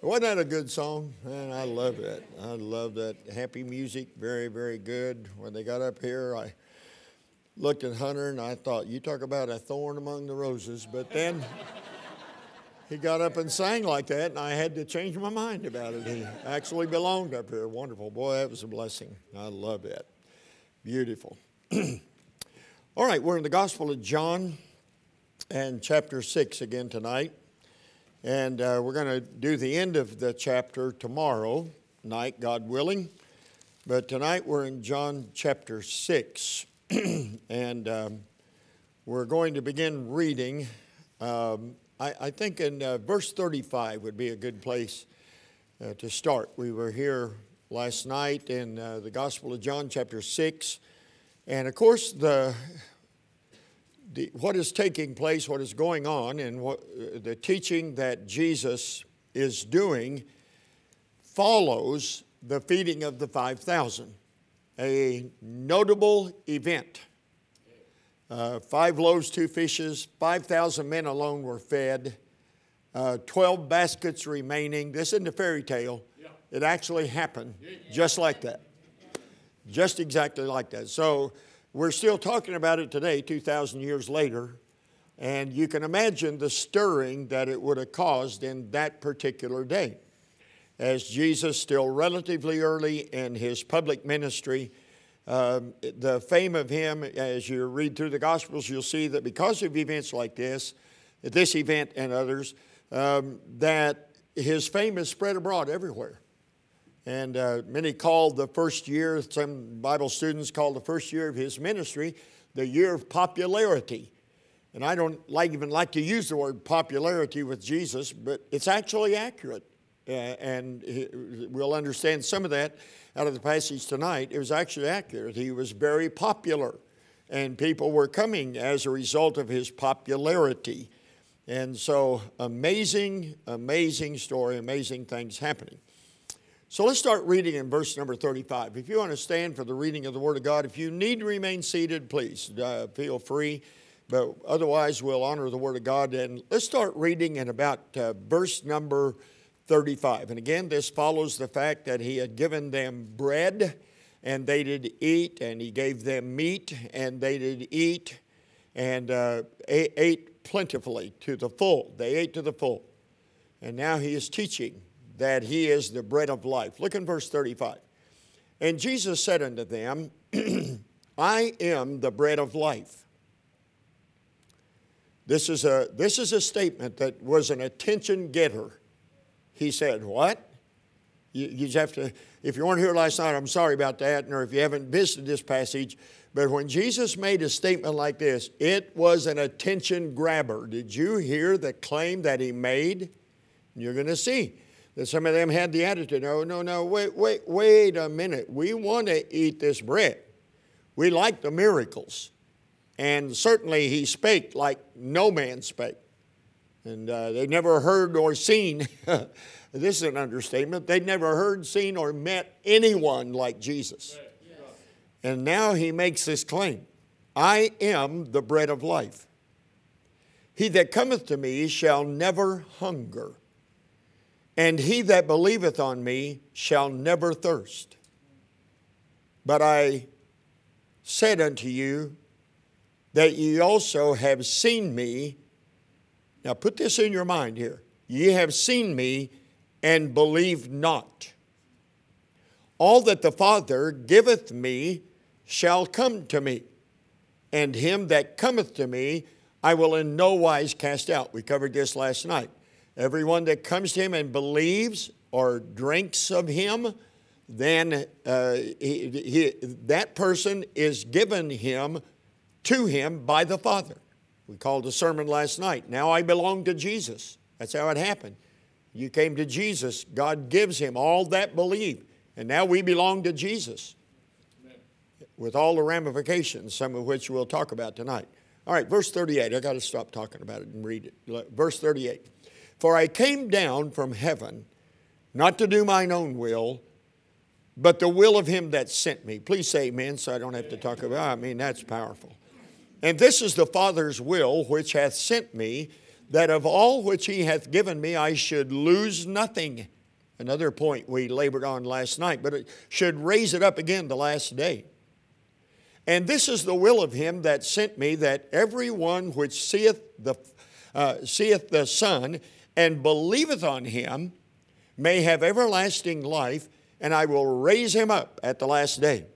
Wasn't that a good song? Man, I love that. I love that. Happy music, very, very good. When they got up here, I looked at Hunter and I thought, you talk about a thorn among the roses. But then he got up and sang like that, and I had to change my mind about it. He actually belonged up here. Wonderful. Boy, that was a blessing. I love that. Beautiful. All right, we're in the Gospel of John and chapter 6 again tonight. And uh, we're going to do the end of the chapter tomorrow night, God willing. But tonight we're in John chapter 6. and um, we're going to begin reading. Um, I, I, think in uh, verse 35 would be a good place uh, to start. We were here last night in uh, the Gospel of John, chapter 6. And of course, the the, what is taking place, what is going on, and what, uh, the teaching that Jesus is doing follows the feeding of the 5,000, a notable event. Uh, five loaves, two fishes, 5,000 men alone were fed, uh, 12 baskets remaining. This isn't a fairy tale. Yeah. It actually happened just like that. Just exactly like that. So, we're still talking about it today, 2,000 years later, and you can imagine the stirring that it would have caused in that particular day. As Jesus, still relatively early in his public ministry, um, the fame of him, as you read through the Gospels, you'll see that because of events like this, this event and others, um, that his fame is spread abroad everywhere. And uh, many called the first year, some Bible students called the first year of his ministry the year of popularity. And I don't like, even like to use the word popularity with Jesus, but it's actually accurate. Uh, and we'll understand some of that out of the passage tonight. It was actually accurate. He was very popular, and people were coming as a result of his popularity. And so, amazing, amazing story, amazing things happening. So let's start reading in verse number 35. If you want to stand for the reading of the Word of God, if you need to remain seated, please uh, feel free. But otherwise, we'll honor the Word of God. And let's start reading in about uh, verse number 35. And again, this follows the fact that He had given them bread and they did eat, and He gave them meat and they did eat, and uh, ate plentifully to the full. They ate to the full. And now He is teaching that he is the bread of life. Look in verse 35. And Jesus said unto them, I am the bread of life. This is, a, this is a statement that was an attention getter. He said, What? You, you have to, if you weren't here last night, I'm sorry about that, or if you haven't visited this passage, but when Jesus made a statement like this, it was an attention grabber. Did you hear the claim that he made? You're going to see that some of them had the attitude, oh, no, no, wait, wait, wait a minute. We want to eat this bread. We like the miracles. And certainly he spake like no man spake. And uh, they never heard or seen, this is an understatement, they'd never heard, seen, or met anyone like Jesus. And now he makes this claim I am the bread of life. He that cometh to me shall never hunger and he that believeth on me shall never thirst. But I said unto you that ye also have seen me. Now put this in your mind here. Ye have seen me and believe not. All that the Father giveth me shall come to me, and him that cometh to me I will in no wise cast out. We covered this last night. Everyone that comes to him and believes or drinks of him, then uh, he, he, that person is given him to him by the Father. We called a sermon last night. Now I belong to Jesus. That's how it happened. You came to Jesus. God gives him all that believe. And now we belong to Jesus Amen. with all the ramifications, some of which we'll talk about tonight. All right, verse 38. I got to stop talking about it and read it. Verse 38. For I came down from heaven not to do mine own will, but the will of him that sent me. Please say amen so I don't have to talk about it. I mean, that's powerful. And this is the Father's will which hath sent me, that of all which he hath given me I should lose nothing. Another point we labored on last night, but it should raise it up again the last day. And this is the will of him that sent me, that every one which seeth the, uh, seeth the Son and believeth on him may have everlasting life, and I will raise him up at the last day.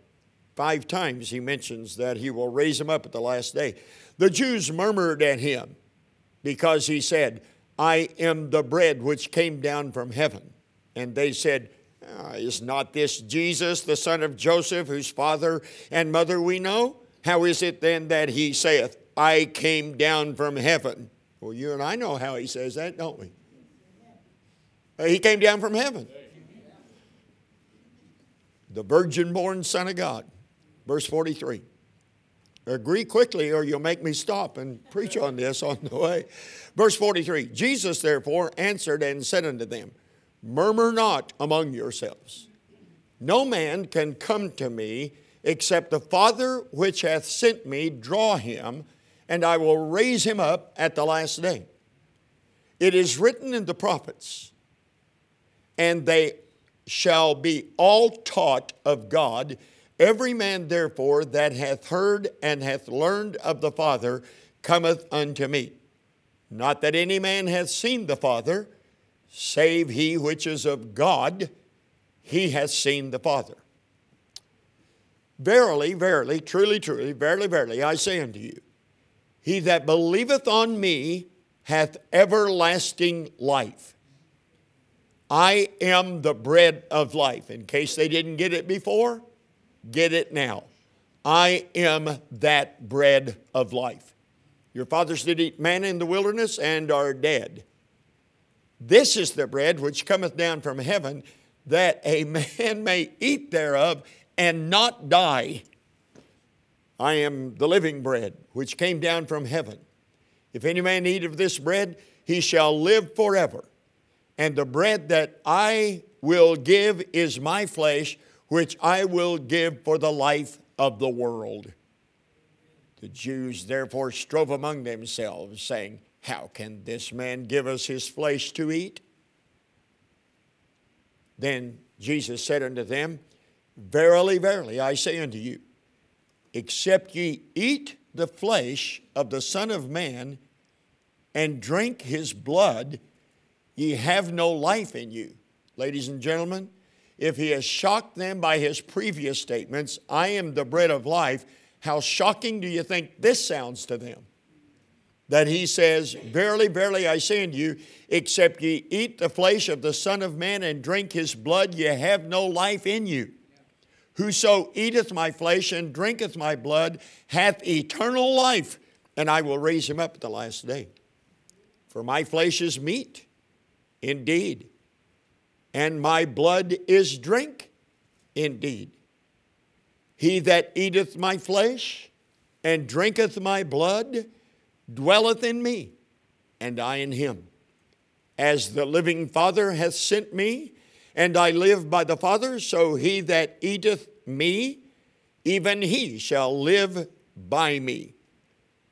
Five times he mentions that he will raise him up at the last day. The Jews murmured at him because he said, I am the bread which came down from heaven. And they said, ah, Is not this Jesus, the son of Joseph, whose father and mother we know? How is it then that he saith, I came down from heaven? Well, you and I know how he says that, don't we? He came down from heaven. The virgin born Son of God. Verse 43. Agree quickly, or you'll make me stop and preach on this on the way. Verse 43 Jesus therefore answered and said unto them, Murmur not among yourselves. No man can come to me except the Father which hath sent me draw him, and I will raise him up at the last day. It is written in the prophets, and they shall be all taught of God. Every man, therefore, that hath heard and hath learned of the Father cometh unto me. Not that any man hath seen the Father, save he which is of God, he hath seen the Father. Verily, verily, truly, truly, verily, verily, I say unto you, he that believeth on me hath everlasting life. I am the bread of life. In case they didn't get it before, Get it now. I am that bread of life. Your fathers did eat manna in the wilderness and are dead. This is the bread which cometh down from heaven, that a man may eat thereof and not die. I am the living bread which came down from heaven. If any man eat of this bread, he shall live forever. And the bread that I will give is my flesh which I will give for the life of the world. The Jews therefore strove among themselves, saying, How can this man give us his flesh to eat? Then Jesus said unto them, Verily, verily, I say unto you, except ye eat the flesh of the Son of Man and drink his blood, ye have no life in you. Ladies and gentlemen, if he has shocked them by his previous statements, I am the bread of life, how shocking do you think this sounds to them? That he says, Verily, verily, I say unto you, except ye eat the flesh of the Son of Man and drink his blood, ye have no life in you. Whoso eateth my flesh and drinketh my blood hath eternal life, and I will raise him up at the last day. For my flesh is meat, indeed and my blood is drink indeed. He that eateth my flesh and drinketh my blood dwelleth in me, and I in him. As the living Father hath sent me, and I live by the Father, so he that eateth me, even he shall live by me.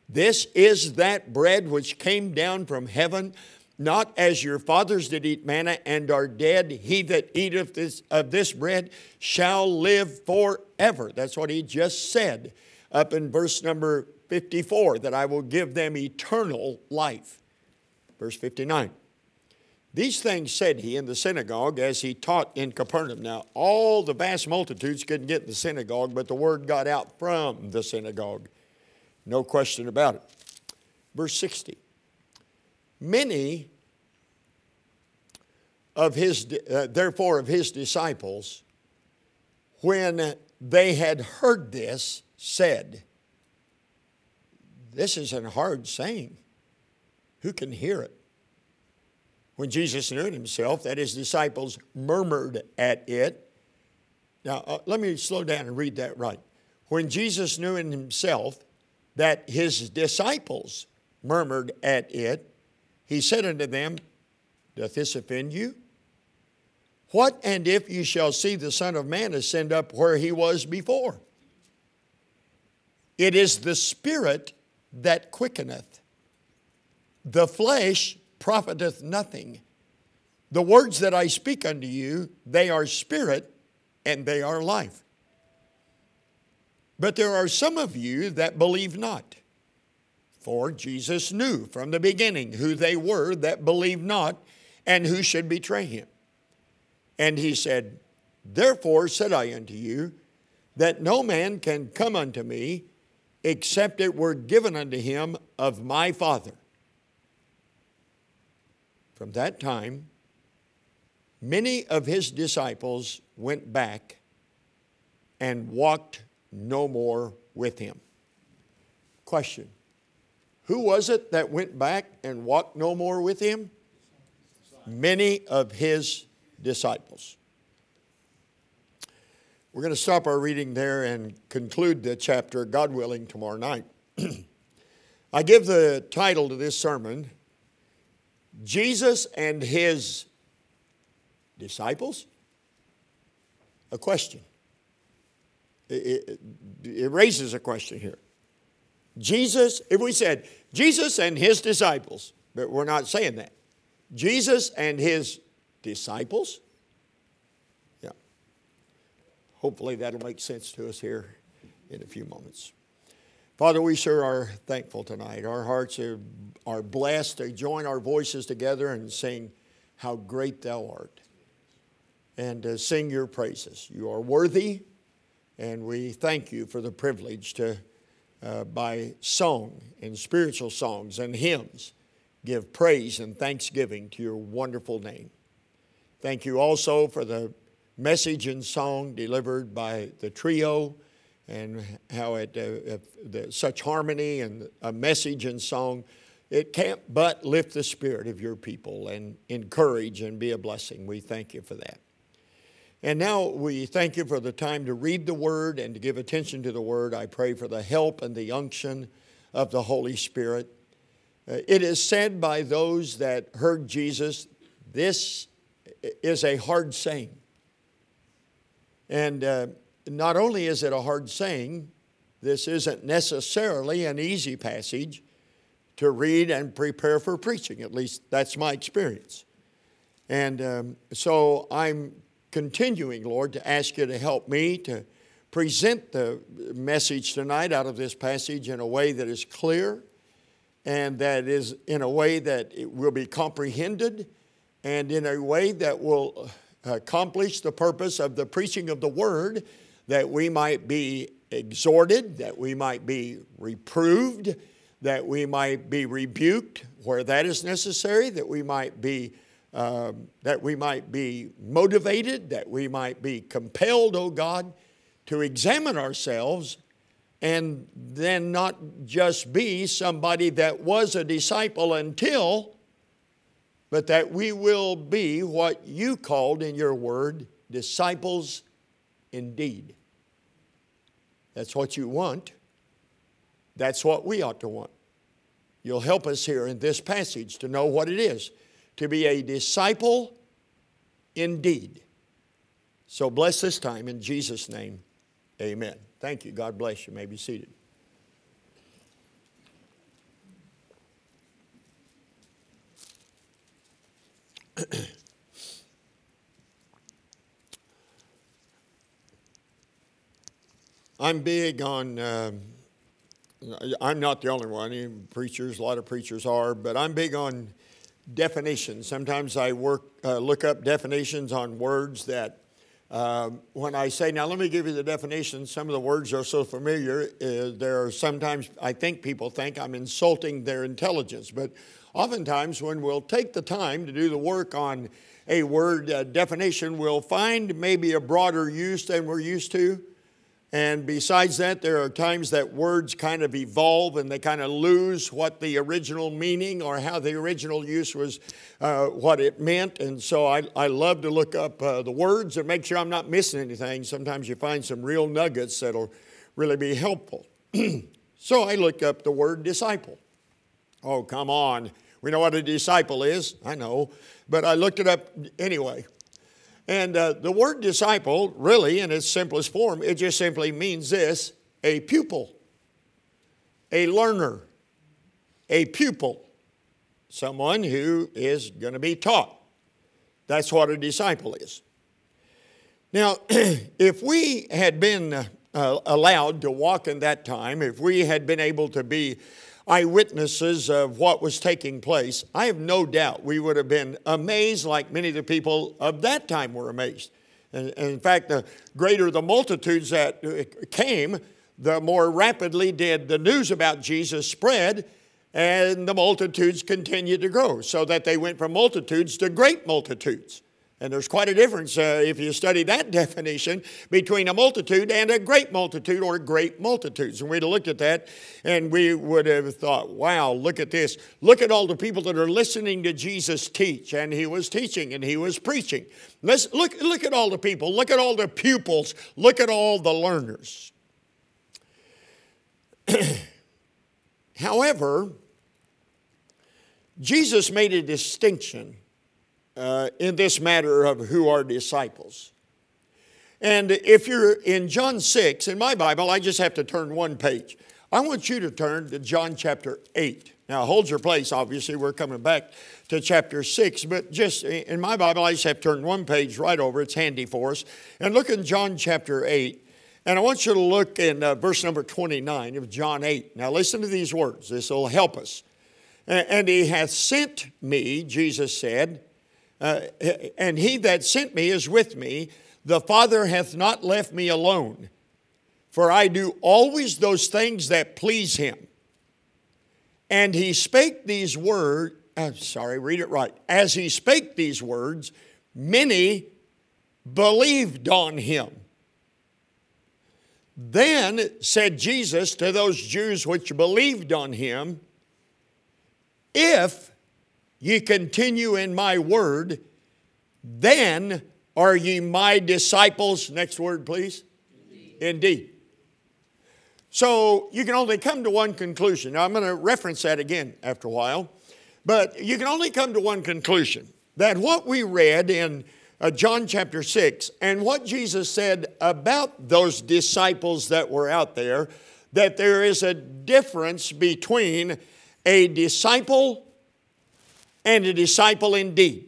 This is that bread which came down from heaven not as your fathers did eat manna and are dead. He that eateth this, of this bread shall live forever. That's what he just said up in verse number 54 that I will give them eternal life. Verse 59. These things said he in the synagogue as he taught in Capernaum. Now, all the vast multitudes couldn't get in the synagogue, but the word got out from the synagogue. No question about it. Verse 60. Many of his, uh, therefore, of his disciples, when they had heard this, said, This is a hard saying. Who can hear it? When Jesus knew it himself that his disciples murmured at it. Now, uh, let me slow down and read that right. When Jesus knew in himself that his disciples murmured at it, he said unto them, Doth this offend you? What and if you shall see the Son of Man ascend up where he was before? It is the Spirit that quickeneth. the flesh profiteth nothing. The words that I speak unto you, they are spirit and they are life. But there are some of you that believe not. For Jesus knew from the beginning who they were that believed not and who should betray him. And he said, Therefore said I unto you, that no man can come unto me except it were given unto him of my Father. From that time, many of his disciples went back and walked no more with him. Question Who was it that went back and walked no more with him? Many of his disciples. We're going to stop our reading there and conclude the chapter, God willing, tomorrow night. I give the title to this sermon Jesus and His Disciples? A question. It, it, it raises a question here. Jesus, if we said Jesus and His disciples, but we're not saying that. Jesus and His disciples? Yeah. Hopefully that'll make sense to us here in a few moments. Father, we sure are thankful tonight. Our hearts are, are blessed to join our voices together and sing, How Great Thou Art, and to sing your praises. You are worthy, and we thank you for the privilege to, uh, by song and spiritual songs and hymns, give praise and thanksgiving to your wonderful name. Thank you also for the message and song delivered by the trio and how it, uh, the, such harmony and a message and song, it can't but lift the spirit of your people and encourage and be a blessing. We thank you for that. And now we thank you for the time to read the Word and to give attention to the Word. I pray for the help and the unction of the Holy Spirit. Uh, it is said by those that heard Jesus, this is a hard saying. And uh, not only is it a hard saying, this isn't necessarily an easy passage to read and prepare for preaching. At least that's my experience. And um, so I'm continuing, Lord, to ask you to help me to present the message tonight out of this passage in a way that is clear and that is in a way that it will be comprehended and in a way that will accomplish the purpose of the preaching of the word that we might be exhorted, that we might be reproved, that we might be rebuked where that is necessary, that we might be um, that we might be motivated, that we might be compelled, O oh God, to examine ourselves and then not just be somebody that was a disciple until but that we will be what you called in your word disciples indeed. That's what you want. That's what we ought to want. You'll help us here in this passage to know what it is to be a disciple indeed. So bless this time in Jesus' name. Amen. Thank you. God bless you. you may be seated. I'm big on, uh, I'm not the only one, preachers, a lot of preachers are, but I'm big on definitions. Sometimes I work, uh, look up definitions on words that uh, when I say, now let me give you the definition, some of the words are so familiar, uh, there are sometimes, I think people think I'm insulting their intelligence, but oftentimes when we'll take the time to do the work on a word uh, definition, we'll find maybe a broader use than we're used to. And besides that, there are times that words kind of evolve and they kind of lose what the original meaning or how the original use was, uh, what it meant. And so I, I love to look up uh, the words and make sure I'm not missing anything. Sometimes you find some real nuggets that'll really be helpful. so I look up the word disciple. Oh, come on. We know what a disciple is. I know. But I looked it up anyway. And uh, the word disciple, really, in its simplest form, it just simply means this a pupil, a learner, a pupil. someone who is going to be taught. That's what a disciple is. Now, if we had been uh, allowed to walk in that time, if we had been able to be eyewitnesses of what was taking place, I have no doubt we would have been amazed like many of the people of that time were amazed. And, and in fact, the greater the multitudes that uh, came, the more rapidly did the news about Jesus spread, and the multitudes continued to grow, so that they went from multitudes to great multitudes. And there's quite a difference uh, if you study that definition between a multitude and a great multitude or great multitudes. And we'd have looked at that and we would have thought, wow, look at this. Look at all the people that are listening to Jesus teach. And he was teaching and he was preaching. Let's look, look at all the people. Look at all the pupils. Look at all the learners. However, Jesus made a distinction uh, in this matter of who are disciples. And if you're in John 6, in my Bible, I just have to turn one page. I want you to turn to John chapter 8. Now, hold your place, obviously, we're coming back to chapter 6, but just in my Bible, I just have to turn one page right over. It's handy for us. And look in John chapter 8. And I want you to look in uh, verse number 29 of John 8. Now, listen to these words. This will help us. And he hath sent me, Jesus said, uh, and he that sent me is with me. The Father hath not left me alone, for I do always those things that please him. And he spake these words, I'm sorry, read it right. As he spake these words, many believed on him. Then said Jesus to those Jews which believed on him, If ye continue in my word, then are ye my disciples. Next word, please. Indeed. Indeed. So you can only come to one conclusion. Now, I'm going to reference that again after a while, but you can only come to one conclusion that what we read in uh, John chapter 6 and what Jesus said about those disciples that were out there, that there is a difference between a disciple and a disciple indeed.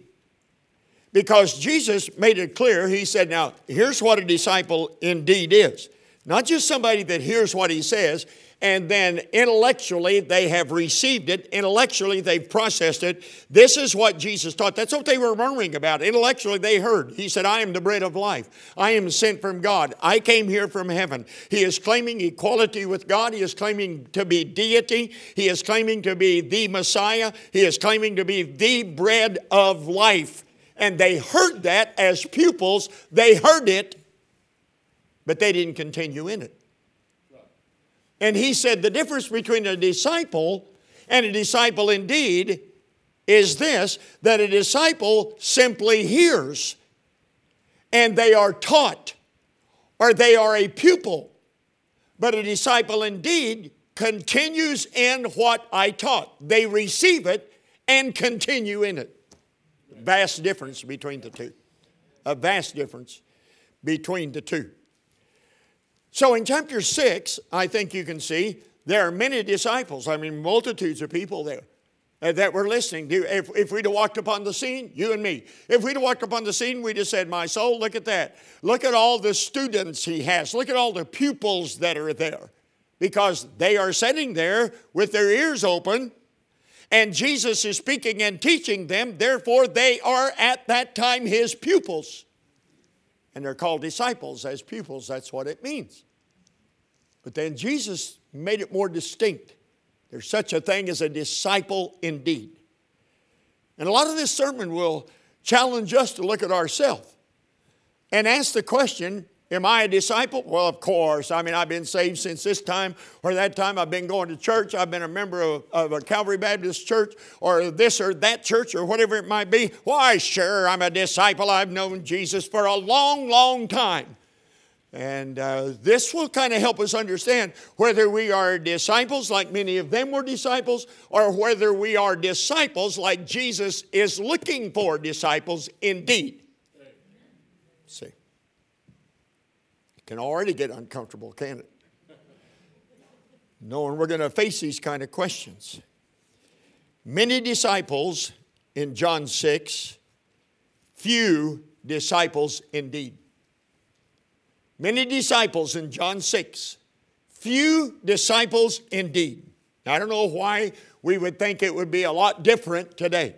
Because Jesus made it clear, He said, Now, here's what a disciple indeed is. Not just somebody that hears what He says, and then intellectually they have received it, intellectually they've processed it. This is what Jesus taught. That's what they were murmuring about. Intellectually they heard. He said, I am the bread of life. I am sent from God. I came here from heaven. He is claiming equality with God. He is claiming to be deity. He is claiming to be the Messiah. He is claiming to be the bread of life. And they heard that as pupils. They heard it, but they didn't continue in it. And he said the difference between a disciple and a disciple indeed is this that a disciple simply hears and they are taught or they are a pupil. But a disciple indeed continues in what I taught. They receive it and continue in it. Vast difference between the two. A vast difference between the two. So in chapter 6, I think you can see there are many disciples, I mean, multitudes of people there uh, that were listening. If, if we'd have walked upon the scene, you and me, if we'd have walked upon the scene, we'd have said, My soul, look at that. Look at all the students he has. Look at all the pupils that are there. Because they are sitting there with their ears open, and Jesus is speaking and teaching them. Therefore, they are at that time his pupils. And they're called disciples as pupils. That's what it means. But then Jesus made it more distinct. There's such a thing as a disciple indeed. And a lot of this sermon will challenge us to look at ourselves and ask the question Am I a disciple? Well, of course. I mean, I've been saved since this time or that time. I've been going to church. I've been a member of, of, a Calvary Baptist church or this or that church or whatever it might be. Why, sure, I'm a disciple. I've known Jesus for a long, long time. And uh, this will kind of help us understand whether we are disciples, like many of them were disciples, or whether we are disciples, like Jesus is looking for disciples indeed. See can already get uncomfortable, can it? Knowing we're going to face these kind of questions. Many disciples in John 6, few disciples indeed. Many disciples in John 6, few disciples indeed. I don't know why we would think it would be a lot different today.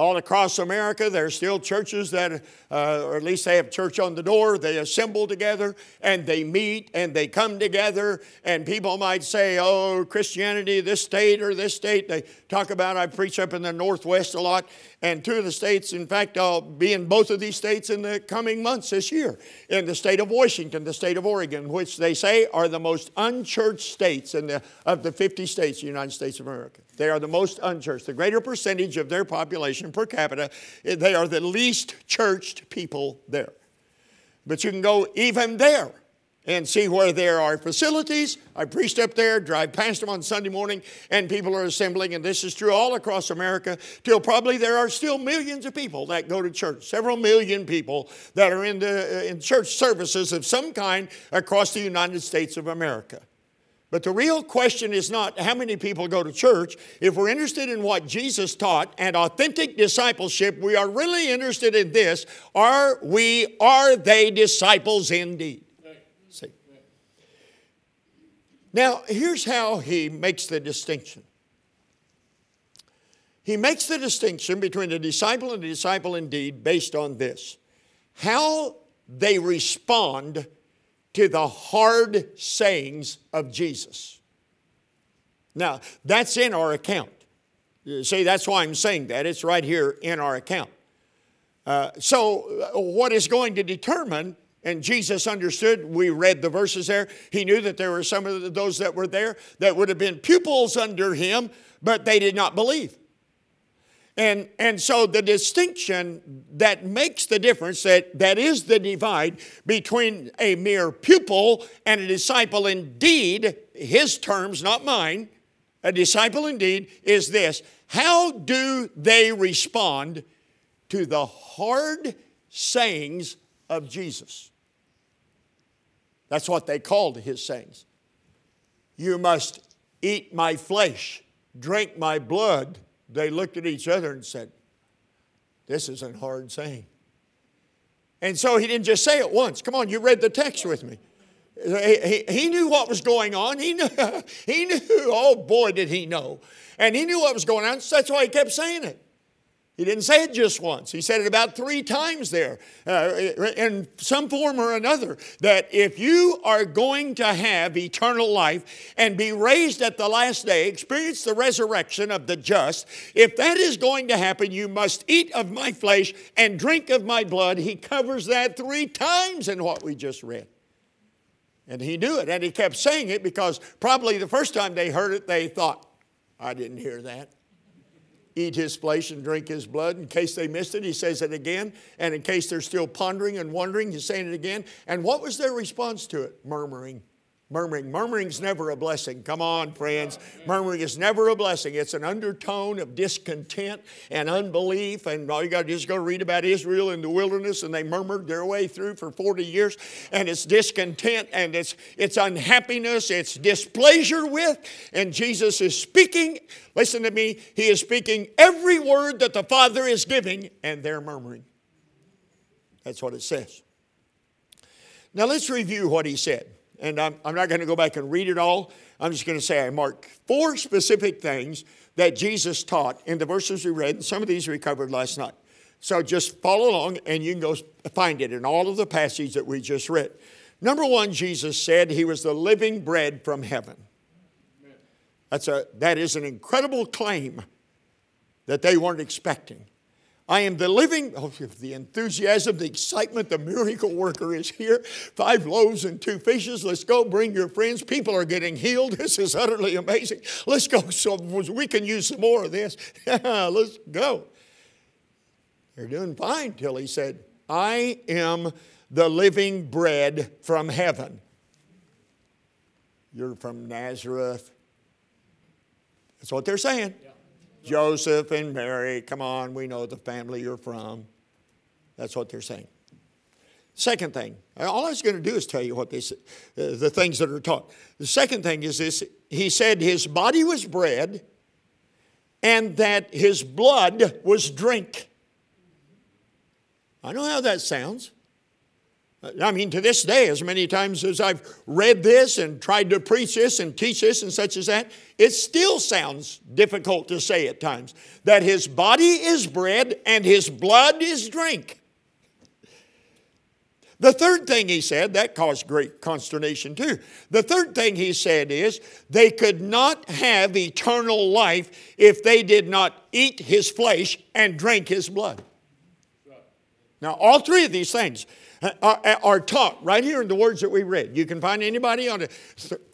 All across America, there are still churches that, uh, or at least they have church on the door. They assemble together and they meet and they come together. And people might say, oh, Christianity, this state or this state. They talk about, I preach up in the Northwest a lot. And two of the states, in fact, I'll be in both of these states in the coming months this year. In the state of Washington, the state of Oregon, which they say are the most unchurched states in the, of the 50 states of the United States of America. They are the most unchurched. The greater percentage of their population per capita, eh, they are the least churched people there. But you can go even there and see where there are facilities. I preached up there, drive past them on Sunday morning, and people are assembling, and this is true all across America, till probably there are still millions of people that go to church, several million people that are in, the, eh, in church services of some kind across the United States of America. But the real question is not how many people go to church. If we're interested in what Jesus taught and authentic discipleship, we are really interested in this. Are we, are they disciples indeed? See. Now, here's how he makes the distinction. He makes the distinction between a disciple and a disciple indeed based on this how they respond to the hard sayings of Jesus. Now, that's in our account. See, that's why I'm saying that. It's right here in our account. Uh, so, uh, what is going to determine and Jesus understood, we read the verses there. He knew that there were some of those that were there that would have been pupils under him, but they did not believe. And, and so the distinction that makes the difference, that, that is the divide between a mere pupil and a disciple indeed, his terms, not mine, a disciple indeed, is this how do they respond to the hard sayings of Jesus? That's what they called his sayings. You must eat my flesh, drink my blood. They looked at each other and said, This isn't hard saying. And so he didn't just say it once. Come on, you read the text with me. He, he, knew what was going on. He knew, he knew, oh boy, did he know. And he knew what was going on. So that's why he kept saying it. He didn't say it just once. He said it about three times there uh, in some form or another. That if you are going to have eternal life and be raised at the last day, experience the resurrection of the just, if that is going to happen, you must eat of my flesh and drink of my blood. He covers that three times in what we just read. And he knew it. And he kept saying it because probably the first time they heard it, they thought, I didn't hear that eat his flesh and drink his blood. In case they missed it, he says it again. And in case they're still pondering and wondering, he's saying it again. And what was their response to it? Murmuring. Murmuring. Murmuring's never a blessing. Come on, friends. Murmuring is never a blessing. It's an undertone of discontent and unbelief. And all you got to do is go read about Israel in the wilderness, and they murmured their way through for 40 years. And it's discontent and it's, it's unhappiness, it's displeasure with. And Jesus is speaking. Listen to me. He is speaking every word that the Father is giving, and they're murmuring. That's what it says. Now let's review what he said and I'm, I'm not going to go back and read it all. I'm just going to say I marked four specific things that Jesus taught in the verses we read, and some of these we covered last night. So just follow along and you can go find it in all of the passages that we just read. Number one, Jesus said he was the living bread from heaven. That's a, that is an incredible claim that they weren't expecting. I am the living, oh, the enthusiasm, the excitement, the miracle worker is here. Five loaves and two fishes. Let's go. Bring your friends. People are getting healed. This is utterly amazing. Let's go. So we can use some more of this. Let's go. They're doing fine till he said, I am the living bread from heaven. You're from Nazareth. That's what they're saying. Yeah. Joseph and Mary, come on, we know the family you're from. That's what they're saying. Second thing, all I was going to do is tell you what they uh, the things that are taught. The second thing is this: He said his body was bread, and that his blood was drink. I know how that sounds. I mean, to this day, as many times as I've read this and tried to preach this and teach this and such as that, it still sounds difficult to say at times that his body is bread and his blood is drink. The third thing he said, that caused great consternation too. The third thing he said is they could not have eternal life if they did not eat his flesh and drink his blood. Now, all three of these things are, taught right here in the words that we read. You can find anybody on a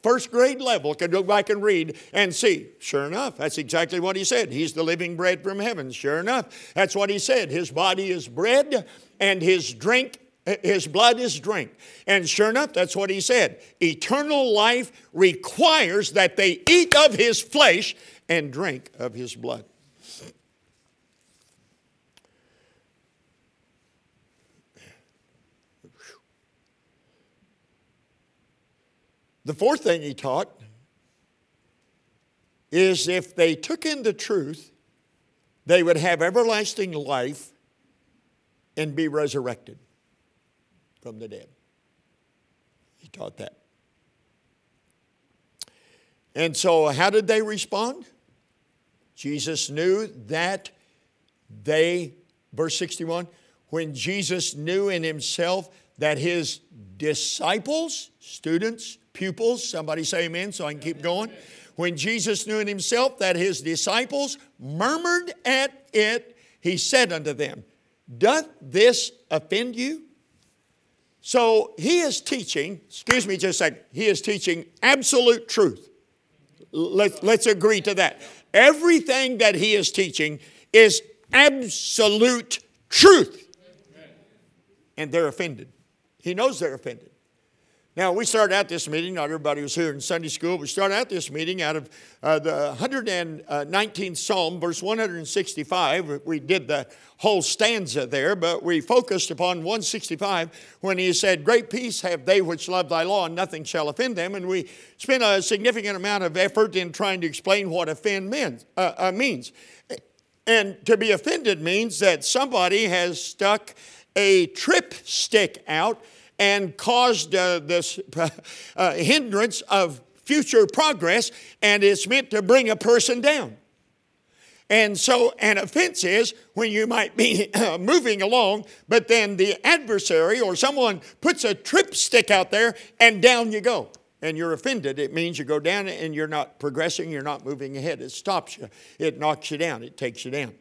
first grade level can go back and read and see. Sure enough, that's exactly what he said. He's the living bread from heaven. Sure enough, that's what he said. His body is bread and his drink his blood is drink. And sure enough, that's what he said. Eternal life requires that they eat of his flesh and drink of his blood. The fourth thing he taught is if they took in the truth, they would have everlasting life and be resurrected from the dead. He taught that. And so, how did they respond? Jesus knew that they, verse 61, when Jesus knew in himself that his disciples, students, pupils, somebody say amen so I can keep going. When Jesus knew in himself that his disciples murmured at it, he said unto them, Doth this offend you? So he is teaching, excuse me just a second, he is teaching absolute truth. Let's, let's agree to that. Everything that he is teaching is absolute truth. And they're offended. He knows they're offended. Now, we started out this meeting, not everybody was here in Sunday school. We started out this meeting out of uh, the 119th Psalm, verse 165. We did the whole stanza there, but we focused upon 165 when he said, Great peace have they which love thy law, and nothing shall offend them. And we spent a significant amount of effort in trying to explain what offend means. Uh, uh, means. And to be offended means that somebody has stuck a trip stick out and caused uh, this uh, hindrance of future progress, and it's meant to bring a person down. And so, an offense is when you might be moving along, but then the adversary or someone puts a trip stick out there and down you go. And you're offended. It means you go down and you're not progressing, you're not moving ahead. It stops you, it knocks you down, it takes you down.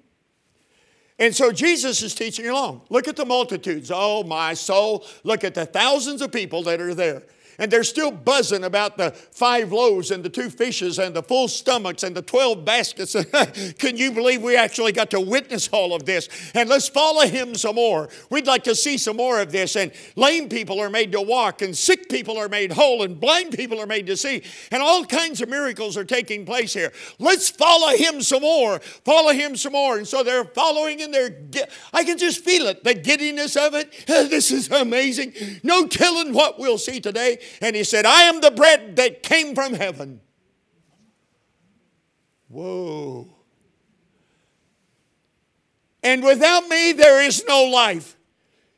And so Jesus is teaching along. Look at the multitudes. Oh, my soul. Look at the thousands of people that are there and they're still buzzing about the five loaves and the two fishes and the full stomachs and the 12 baskets. Can you believe we actually got to witness all of this? And let's follow him some more. We'd like to see some more of this. And lame people are made to walk, and sick people are made whole, and blind people are made to see. And all kinds of miracles are taking place here. Let's follow him some more. Follow him some more. And so they're following and they're, I can just feel it, the giddiness of it. This is amazing. No telling what we'll see today and he said, I am the bread that came from heaven. Whoa. And without me, there is no life.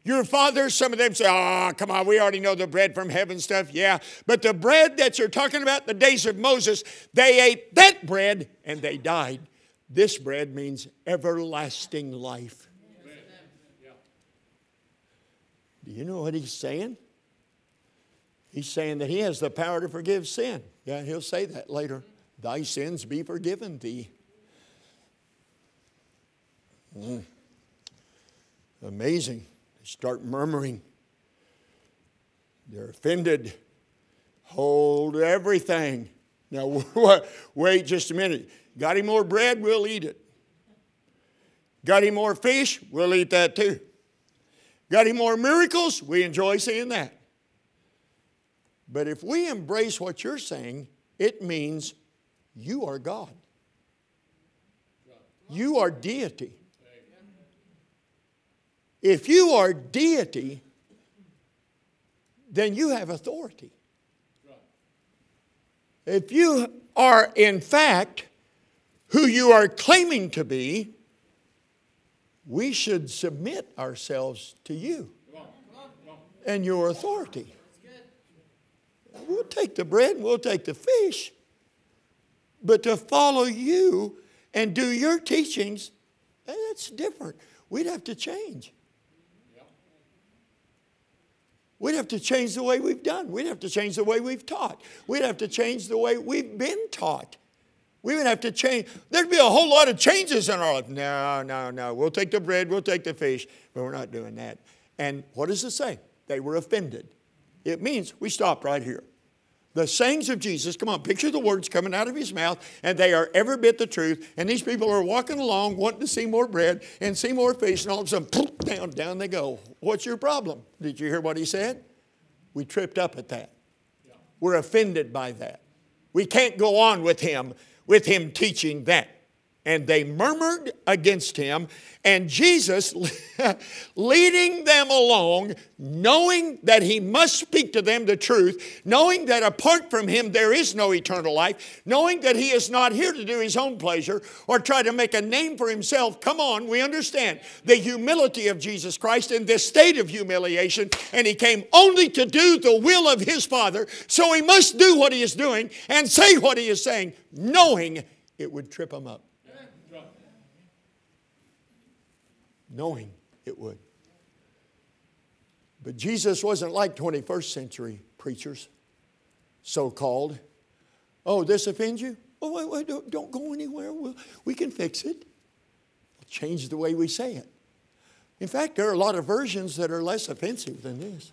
Your fathers, some of them say, oh, come on, we already know the bread from heaven stuff. Yeah. But the bread that you're talking about, the days of Moses, they ate that bread and they died. This bread means everlasting life. Do you know what he's saying? He's saying that he has the power to forgive sin. Yeah, he'll say that later. Thy sins be forgiven thee. Mm. Amazing. They start murmuring. They're offended. Hold everything. Now, wait just a minute. Got any more bread? We'll eat it. Got any more fish? We'll eat that too. Got any more miracles? We enjoy seeing that. But if we embrace what you're saying, it means you are God. You are deity. If you are deity, then you have authority. If you are, in fact, who you are claiming to be, we should submit ourselves to you and your authority. We'll take the bread and we'll take the fish, but to follow you and do your teachings, eh, that's different. We'd have to change. We'd have to change the way we've done. We'd have to change the way we've taught. We'd have to change the way we've been taught. We would have to change. There'd be a whole lot of changes in our life. No, no, no. We'll take the bread, we'll take the fish, but we're not doing that. And what does it say? They were offended. It means we stop right here. The sayings of Jesus, come on, picture the words coming out of his mouth, and they are every bit the truth. And these people are walking along wanting to see more bread and see more fish, and all of a sudden, down, down they go. What's your problem? Did you hear what he said? We tripped up at that. We're offended by that. We can't go on with him, with him teaching that and they murmured against him. And Jesus, leading them along, knowing that he must speak to them the truth, knowing that apart from him there is no eternal life, knowing that he is not here to do his own pleasure or try to make a name for himself. Come on, we understand the humility of Jesus Christ in this state of humiliation, and he came only to do the will of his Father, so he must do what he is doing and say what he is saying, knowing it would trip him up. Knowing it would. But Jesus wasn't like 21st century preachers, so called. Oh, this offends you? Oh, wait, wait, don't, don't go anywhere. We'll, we can fix it. We'll change the way we say it. In fact, there are a lot of versions that are less offensive than this.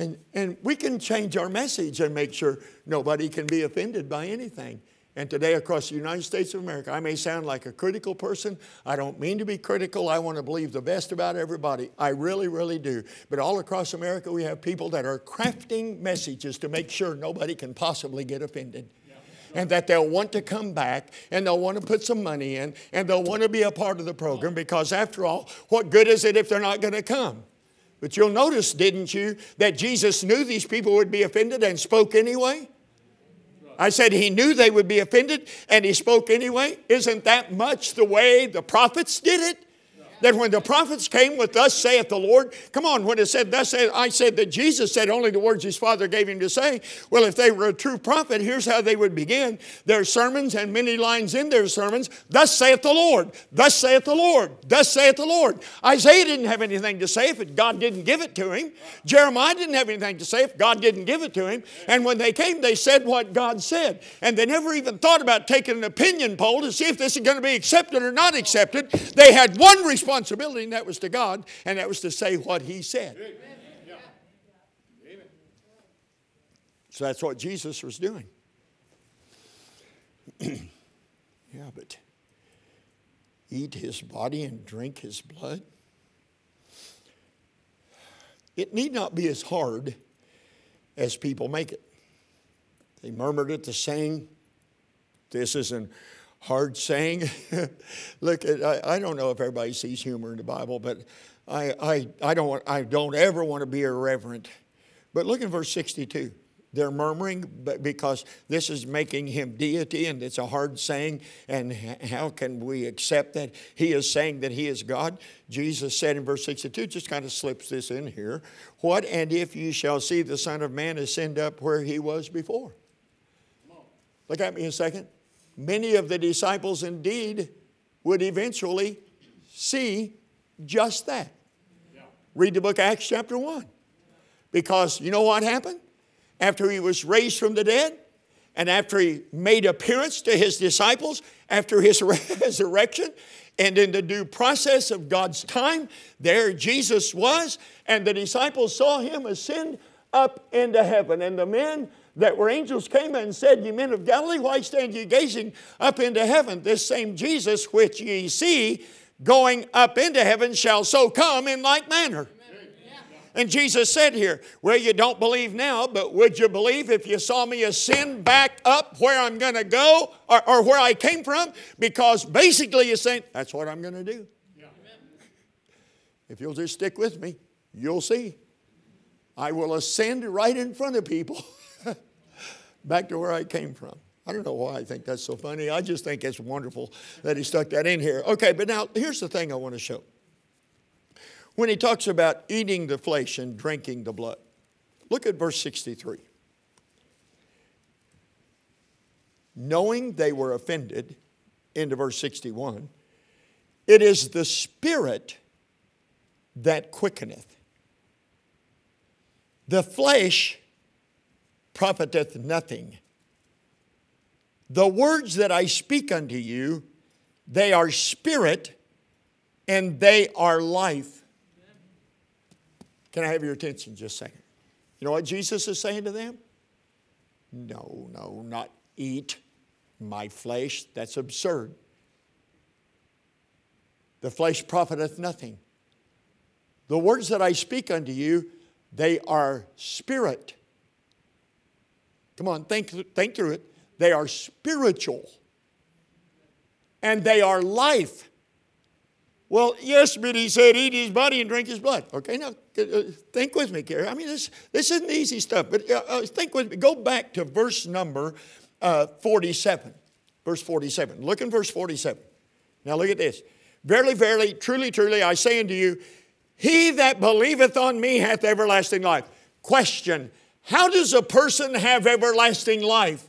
And, and we can change our message and make sure nobody can be offended by anything and today across the United States of America. I may sound like a critical person. I don't mean to be critical. I want to believe the best about everybody. I really, really do. But all across America, we have people that are crafting messages to make sure nobody can possibly get offended. And that they'll want to come back and they'll want to put some money in and they'll want to be a part of the program because, after all, what good is it if they're not going to come? But you'll notice, didn't you, that Jesus knew these people would be offended and spoke anyway? I said he knew they would be offended and he spoke anyway. Isn't that much the way the prophets did it? That when the prophets came with thus saith the Lord, come on, when it said thus saith, I said that Jesus said only the words his father gave him to say. Well, if they were a true prophet, here's how they would begin their sermons and many lines in their sermons. Thus saith the Lord, thus saith the Lord, thus saith the Lord. Isaiah didn't have anything to say if God didn't give it to him. Jeremiah didn't have anything to say if God didn't give it to him. And when they came, they said what God said. And they never even thought about taking an opinion poll to see if this is going to be accepted or not accepted. They had one response responsibility, and that was to God, and that was to say what He said. So that's what Jesus was doing. yeah, but eat his body and drink his blood? It need not be as hard as people make it. They murmured at the saying, This is an hard saying. Look, I, I don't know if everybody sees humor in the Bible, but I, I, I, don't, want, I don't ever want to be irreverent. But look in verse 62. They're murmuring because this is making him deity and it's a hard saying. And how can we accept that he is saying that he is God? Jesus said in verse 62, just kind of slips this in here. What and if you shall see the Son of Man ascend up where he was before? Look at me a second many of the disciples indeed would eventually see just that. Yeah. Read the book Acts chapter 1. Because you know what happened? After he was raised from the dead, and after he made appearance to his disciples, after his resurrection, and in the due process of God's time, there Jesus was, and the disciples saw him ascend up into heaven. And the men that where angels came and said, Ye men of Galilee, why stand ye gazing up into heaven? This same Jesus which ye see going up into heaven shall so come in like manner. And Jesus said here, Well, you don't believe now, but would you believe if you saw me ascend back up where I'm going to go or, or, where I came from? Because basically, you're saying, That's what I'm going to do. Yeah. If you'll just stick with me, you'll see. I will ascend right in front of people. back to where I came from. I don't know why I think that's so funny. I just think it's wonderful that he stuck that in here. Okay, but now here's the thing I want to show. When he talks about eating the flesh and drinking the blood, look at verse 63. Knowing they were offended, into verse 61, it is the Spirit that quickeneth. The flesh profiteth nothing. The words that I speak unto you, they are spirit and they are life. Can I have your attention just a second? You know what Jesus is saying to them? No, no, not eat my flesh. That's absurd. The flesh profiteth nothing. The words that I speak unto you, they are spirit. Come on, think, think through it. They are spiritual. And they are life. Well, yes, but he said, eat his body and drink his blood. Okay, now uh, think with me, Gary. I mean, this, this isn't easy stuff, but uh, uh, think with me. Go back to verse number uh, 47. Verse 47. Look in verse 47. Now look at this. Verily, verily, truly, truly, I say unto you, he that believeth on me hath everlasting life. Question How does a person have everlasting life?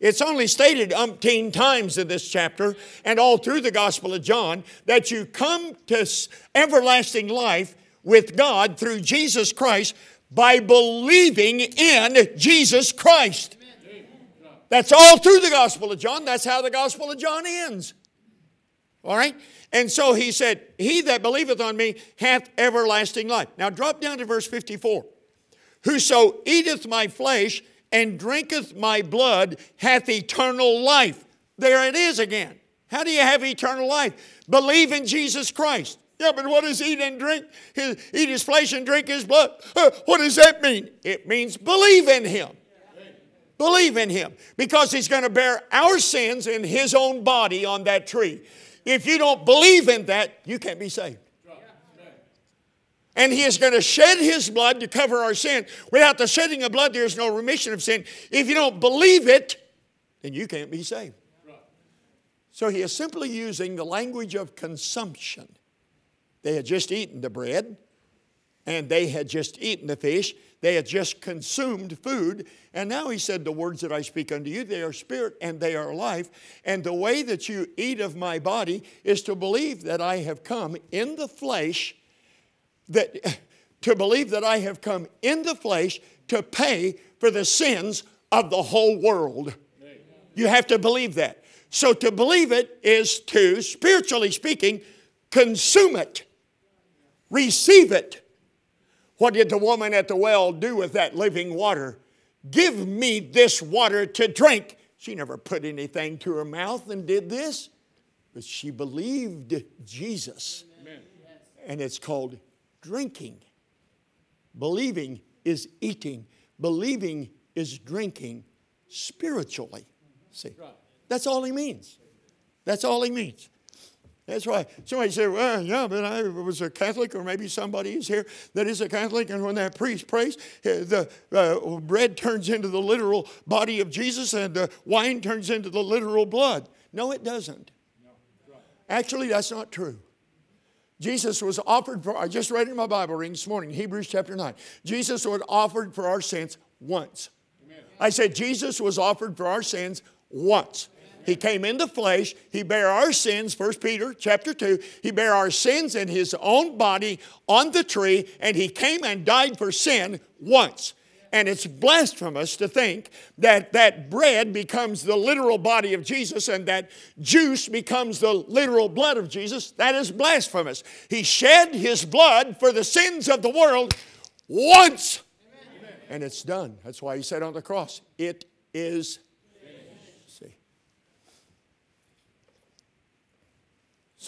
It's only stated umpteen times in this chapter and all through the Gospel of John that you come to everlasting life with God through Jesus Christ by believing in Jesus Christ. That's all through the Gospel of John. That's how the Gospel of John ends. All right? And so he said, He that believeth on me hath everlasting life. Now drop down to verse 54. Whoso eateth my flesh and drinketh my blood hath eternal life. There it is again. How do you have eternal life? Believe in Jesus Christ. Yeah, but what does eat and drink? Eat his flesh and drink his blood. Uh, what does that mean? It means believe in him. Believe in him because he's going to bear our sins in his own body on that tree. If you don't believe in that, you can't be saved. And he is going to shed his blood to cover our sin. Without the shedding of blood, there is no remission of sin. If you don't believe it, then you can't be saved. So he is simply using the language of consumption. They had just eaten the bread, and they had just eaten the fish, they had just consumed food. And now he said, The words that I speak unto you, they are spirit and they are life. And the way that you eat of my body is to believe that I have come in the flesh, that to believe that I have come in the flesh to pay for the sins of the whole world. You have to believe that. So to believe it is to, spiritually speaking, consume it, receive it what did the woman at the well do with that living water? Give me this water to drink. She never put anything to her mouth and did this, but she believed Jesus. Amen. And it's called drinking. Believing is eating, believing is drinking spiritually. See, that's all he means. That's all he means. That's right. Somebody said, well, yeah, but I was a Catholic, or maybe somebody is here that is a Catholic, and when that priest prays, eh, the uh, bread turns into the literal body of Jesus and the wine turns into the literal blood. No, it doesn't. Actually, that's not true. Jesus was offered for, I just read in my Bible reading this morning, Hebrews chapter 9. Jesus was offered for our sins once. Amen. I said, Jesus was offered for our sins once. He came in the flesh. He bare our sins, 1 Peter chapter 2. He bare our sins in his own body on the tree, and he came and died for sin once. And it's blasphemous to think that that bread becomes the literal body of Jesus and that juice becomes the literal blood of Jesus. That is blasphemous. He shed his blood for the sins of the world once. Amen. And it's done. That's why he said on the cross, It is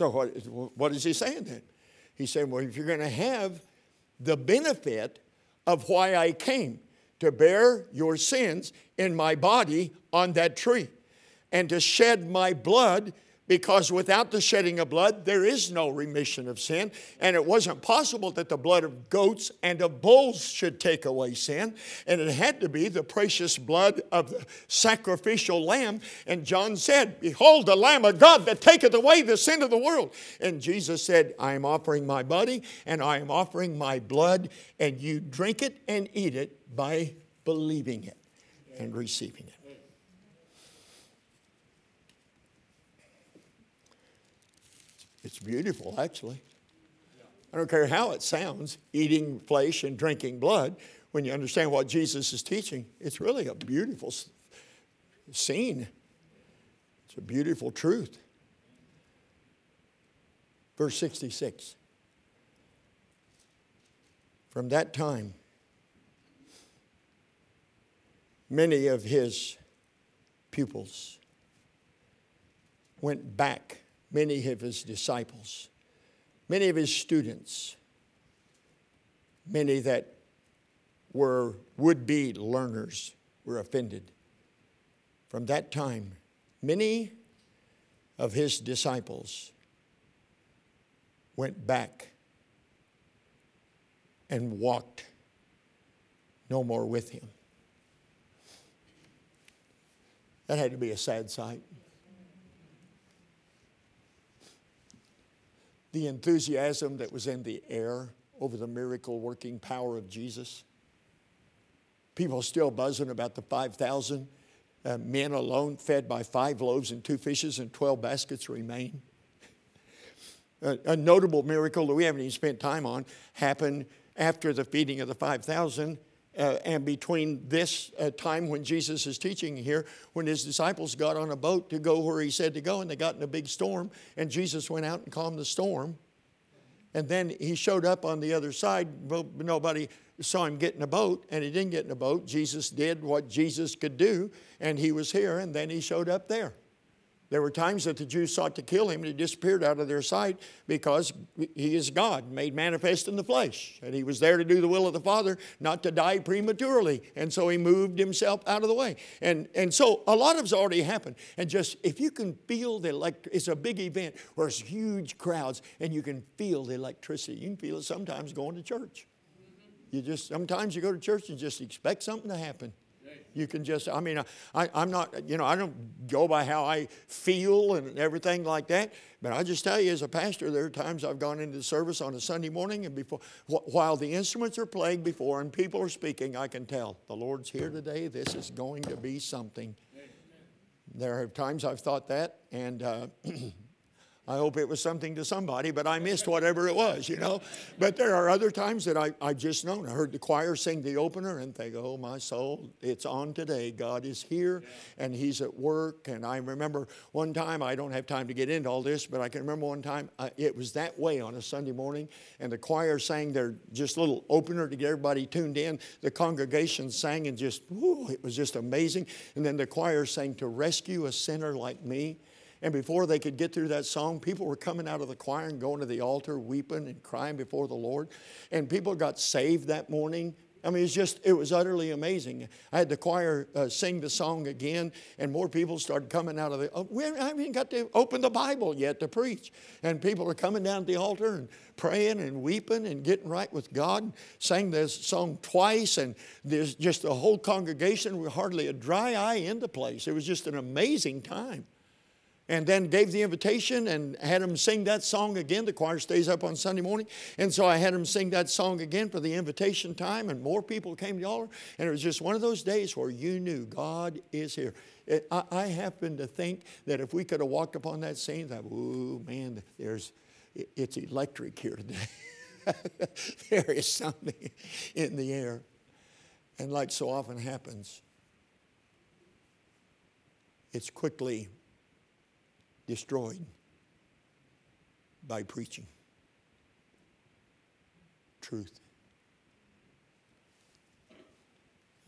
So, what, what is he saying then? He's saying, well, if you're going to have the benefit of why I came to bear your sins in my body on that tree and to shed my blood because without the shedding of blood, there is no remission of sin. And it wasn't possible that the blood of goats and of bulls should take away sin. And it had to be the precious blood of the sacrificial lamb. And John said, Behold, the Lamb of God that taketh away the sin of the world. And Jesus said, I am offering my body and I am offering my blood, and you drink it and eat it by believing it and receiving it. It's beautiful, actually. I don't care how it sounds, eating flesh and drinking blood, when you understand what Jesus is teaching, it's really a beautiful scene. It's a beautiful truth. Verse 66. From that time, many of his pupils went back many of his disciples, many of his students, many that were would be learners were offended. From that time, many of his disciples went back and walked no more with him. That had to be a sad sight. The enthusiasm that was in the air over the miracle working power of Jesus. People still buzzing about the 5,000 uh, men alone fed by five loaves and two fishes and 12 baskets remain. a, a notable miracle that we haven't even spent time on happened after the feeding of the 5,000 uh, and between this uh, time when Jesus is teaching here, when his disciples got on a boat to go where he said to go, and they got in a big storm, and Jesus went out and calmed the storm. And then he showed up on the other side. Nobody saw him get in a boat, and he didn't get in a boat. Jesus did what Jesus could do, and he was here, and then he showed up there. There were times that the Jews sought to kill him and he disappeared out of their sight because he is God, made manifest in the flesh. And he was there to do the will of the Father, not to die prematurely. And so he moved himself out of the way. And, and so a lot of already happened. And just if you can feel the electric, it's a big event where it's huge crowds and you can feel the electricity. You can feel it sometimes going to church. You just sometimes you go to church and just expect something to happen. You can just, I mean, I, I'm not, you know, I don't go by how I feel and everything like that. But I just tell you, as a pastor, there are times I've gone into the service on a Sunday morning and before, while the instruments are playing before and people are speaking, I can tell the Lord's here today. This is going to be something. There are times I've thought that, and uh, I hope it was something to somebody, but I missed whatever it was, you know. But there are other times that I, I've just known. I heard the choir sing the opener and think, oh, my soul, it's on today. God is here and He's at work. And I remember one time, I don't have time to get into all this, but I can remember one time uh, it was that way on a Sunday morning, and the choir sang their just little opener to get everybody tuned in. The congregation sang and just, whoo, it was just amazing. And then the choir sang, To Rescue a Sinner Like Me. And before they could get through that song, people were coming out of the choir and going to the altar, weeping and crying before the Lord. And people got saved that morning. I mean, it's just, it was utterly amazing. I had the choir uh, sing the song again, and more people started coming out of the. Oh, we haven't even got to open the Bible yet to preach. And people are coming down to the altar and praying and weeping and getting right with God. Sang this song twice, and there's just a whole congregation with hardly a dry eye in the place. It was just an amazing time and then gave the invitation and had them sing that song again. The choir stays up on Sunday morning. And so I had them sing that song again for the invitation time, and more people came to altar. And it was just one of those days where you knew God is here. It, I, I, happen to think that if we could have walked upon that scene, that, oh man, there's, it, it's electric here today. there is something in the air. And like so often happens, it's quickly destroyed by preaching truth.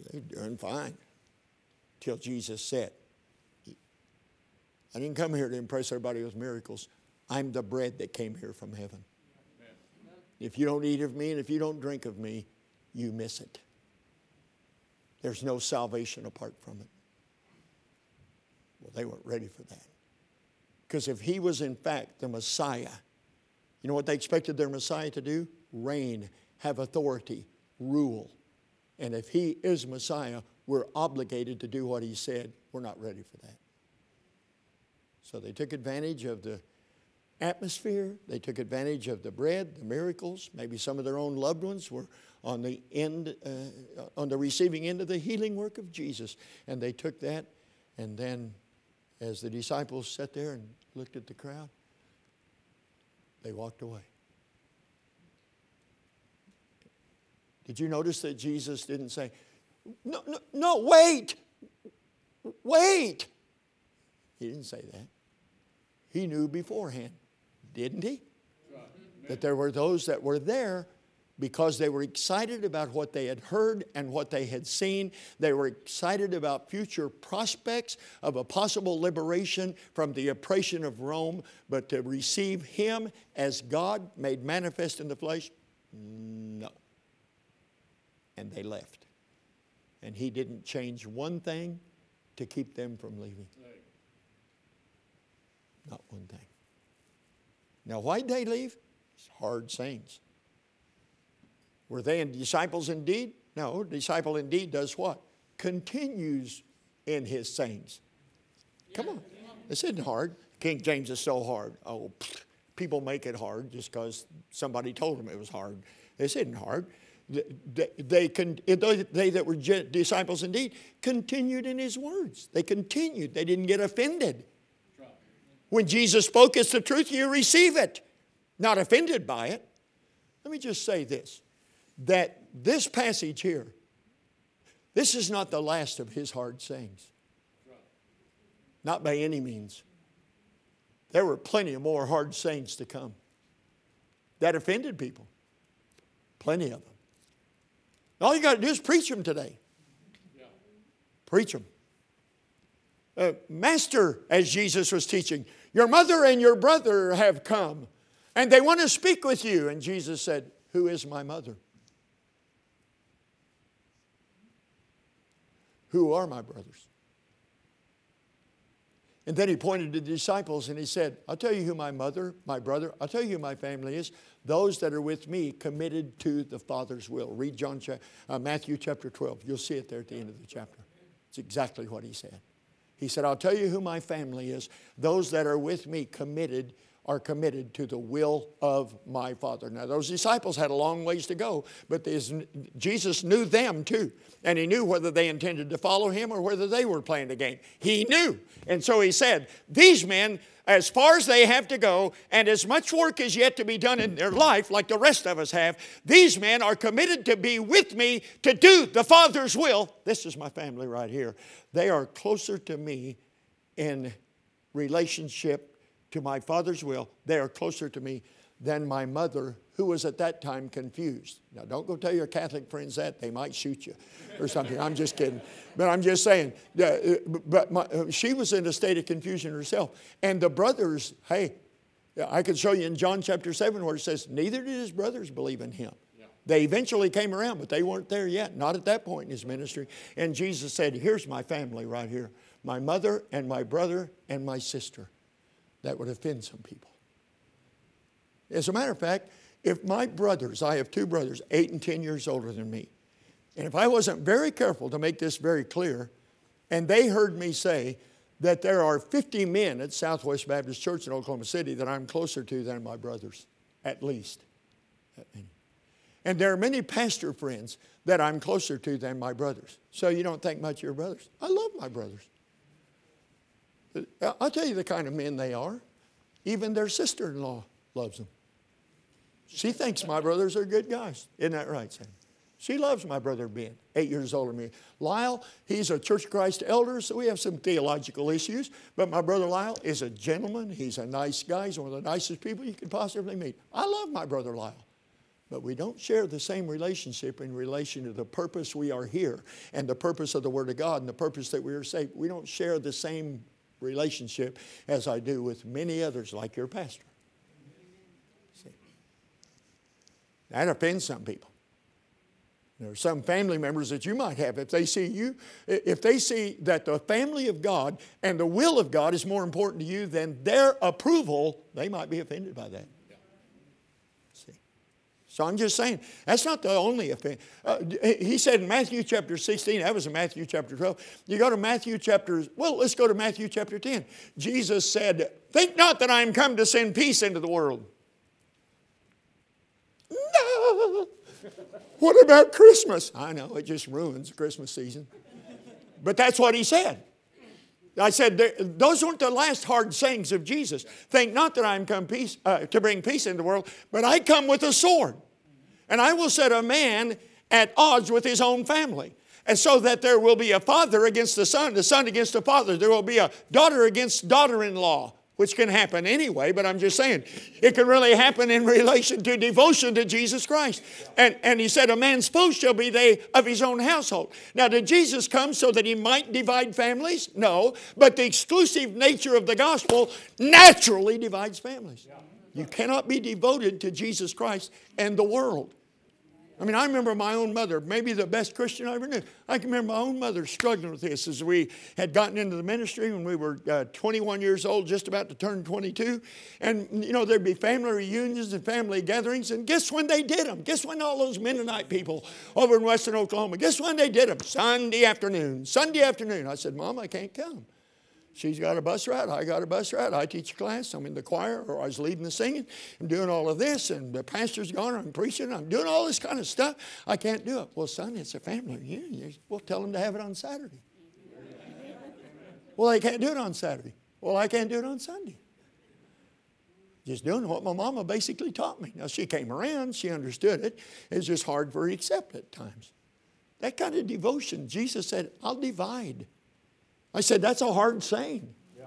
They're doing fine till Jesus said, I didn't come here to impress everybody with miracles. I'm the bread that came here from heaven. If you don't eat of me and if you don't drink of me, you miss it. There's no salvation apart from it. Well, they weren't ready for that Because if he was in fact the Messiah, you know what they expected their Messiah to do? Reign, have authority, rule. And if he is Messiah, we're obligated to do what he said. We're not ready for that. So they took advantage of the atmosphere. They took advantage of the bread, the miracles. Maybe some of their own loved ones were on the end, uh, on the receiving end of the healing work of Jesus, and they took that. And then, as the disciples sat there and looked at the crowd, they walked away. Did you notice that Jesus didn't say, "No, no, no wait, wait"? He didn't say that. He knew beforehand didn't he? That there were those that were there because they were excited about what they had heard and what they had seen. They were excited about future prospects of a possible liberation from the oppression of Rome, but to receive Him as God made manifest in the flesh, no. And they left. And He didn't change one thing to keep them from leaving. Not one thing. Now, why did they leave? It's hard sayings. Were they disciples indeed? No, disciple indeed does what? Continues in his sayings. Come on. This isn't hard. King James is so hard. Oh, people make it hard just because somebody told them it was hard. This isn't hard. They, eh, they, they that were disciples indeed continued in his words. They continued. They didn't get offended. When Jesus spoke, it's the truth, you receive it, not offended by it. Let me just say this that this passage here, this is not the last of his hard sayings. Not by any means. There were plenty of more hard sayings to come that offended people. Plenty of them. All you got to do is preach them today. Preach them. Uh, Master, as Jesus was teaching, your mother and your brother have come, and they want to speak with you. And Jesus said, Who is my mother? Who are my brothers? And then he pointed to the disciples and he said, I'll tell you who my mother, my brother, I'll tell you who my family is. Those that are with me committed to the Father's will. Read John, uh, Matthew chapter 12. You'll see it there at the end of the chapter. It's exactly what he said. He said, I'll tell you who my family is. Those that are with me committed are committed to the will of my Father. Now, those disciples had a long ways to go, but Jesus knew them too. And he knew whether they intended to follow him or whether they were playing the game. He knew. And so he said, These men, as far as they have to go, and as much work is yet to be done in their life, like the rest of us have, these men are committed to be with me to do the Father's will. This is my family right here. They are closer to me in relationship to my Father's will, they are closer to me than my mother, who was at that time confused. Now, don't go tell your Catholic friends that. They might shoot you or something. I'm just kidding. But I'm just saying, uh, but my, uh, she was in a state of confusion herself. And the brothers, hey, I could show you in John chapter 7 where it says, neither did his brothers believe in him. They eventually came around, but they weren't there yet, not at that point in his ministry. And Jesus said, Here's my family right here my mother and my brother and my sister that would offend some people. As a matter of fact, if my brothers, I have two brothers, eight and 10 years older than me, and if I wasn't very careful to make this very clear, and they heard me say that there are 50 men at Southwest Baptist Church in Oklahoma City that I'm closer to than my brothers, at least. And there are many pastor friends that I'm closer to than my brothers. So you don't think much of your brothers. I love my brothers. I'll tell you the kind of men they are. Even their sister in law loves them. She thinks my brothers are good guys. Isn't that right, Sam? She loves my brother Ben, eight years older than me. Lyle, he's a Church of Christ elder, so we have some theological issues. But my brother Lyle is a gentleman. He's a nice guy. He's one of the nicest people you could possibly meet. I love my brother Lyle. But we don't share the same relationship in relation to the purpose we are here and the purpose of the Word of God and the purpose that we are saved. We don't share the same relationship as I do with many others like your pastor. See? That offends some people. There are some family members that you might have. If they see you, if they see that the family of God and the will of God is more important to you than their approval, they might be offended by that. So I'm just saying, that's not the only offense. Uh, he said in Matthew chapter 16, that was in Matthew chapter 12. You go to Matthew chapter, well, let's go to Matthew chapter 10. Jesus said, Think not that I am come to send peace into the world. No. What about Christmas? I know, it just ruins Christmas season. But that's what he said. I said, those weren't the last hard sayings of Jesus. Think not that I am come peace, uh, to bring peace into the world, but I come with a sword. And I will set a man at odds with his own family. And so that there will be a father against the son, the son against the father. There will be a daughter against daughter in law which can happen anyway, but I'm just saying it can really happen in relation to devotion to Jesus Christ. And, and he said, A man's foe shall be they of his own household. Now, did Jesus come so that he might divide families? No, but the exclusive nature of the gospel naturally divides families. You cannot be devoted to Jesus Christ and the world. I mean, I remember my own mother, maybe the best Christian I ever knew. I can remember my own mother struggling with this as we had gotten into the ministry when we were uh, 21 years old, just about to turn 22. And, you know, there'd be family reunions and family gatherings. And guess when they did them? Guess when all those Mennonite people over in Western Oklahoma, guess when they did them? Sunday afternoon. Sunday afternoon. I said, Mom, I can't come. She's got a bus route. I got a bus route. I teach a class. I'm in the choir, or I was leading the singing. I'm doing all of this, and the pastor's gone. I'm preaching. I'm doing all this kind of stuff. I can't do it. Well, son, it's a family reunion. We'll tell them to have it on Saturday. well, they can't do it on Saturday. Well, I can't do it on Sunday. Just doing what my mama basically taught me. Now, she came around. She understood it. It's just hard for her to accept at times. That kind of devotion, Jesus said, I'll divide. I said, that's a hard saying. Yeah.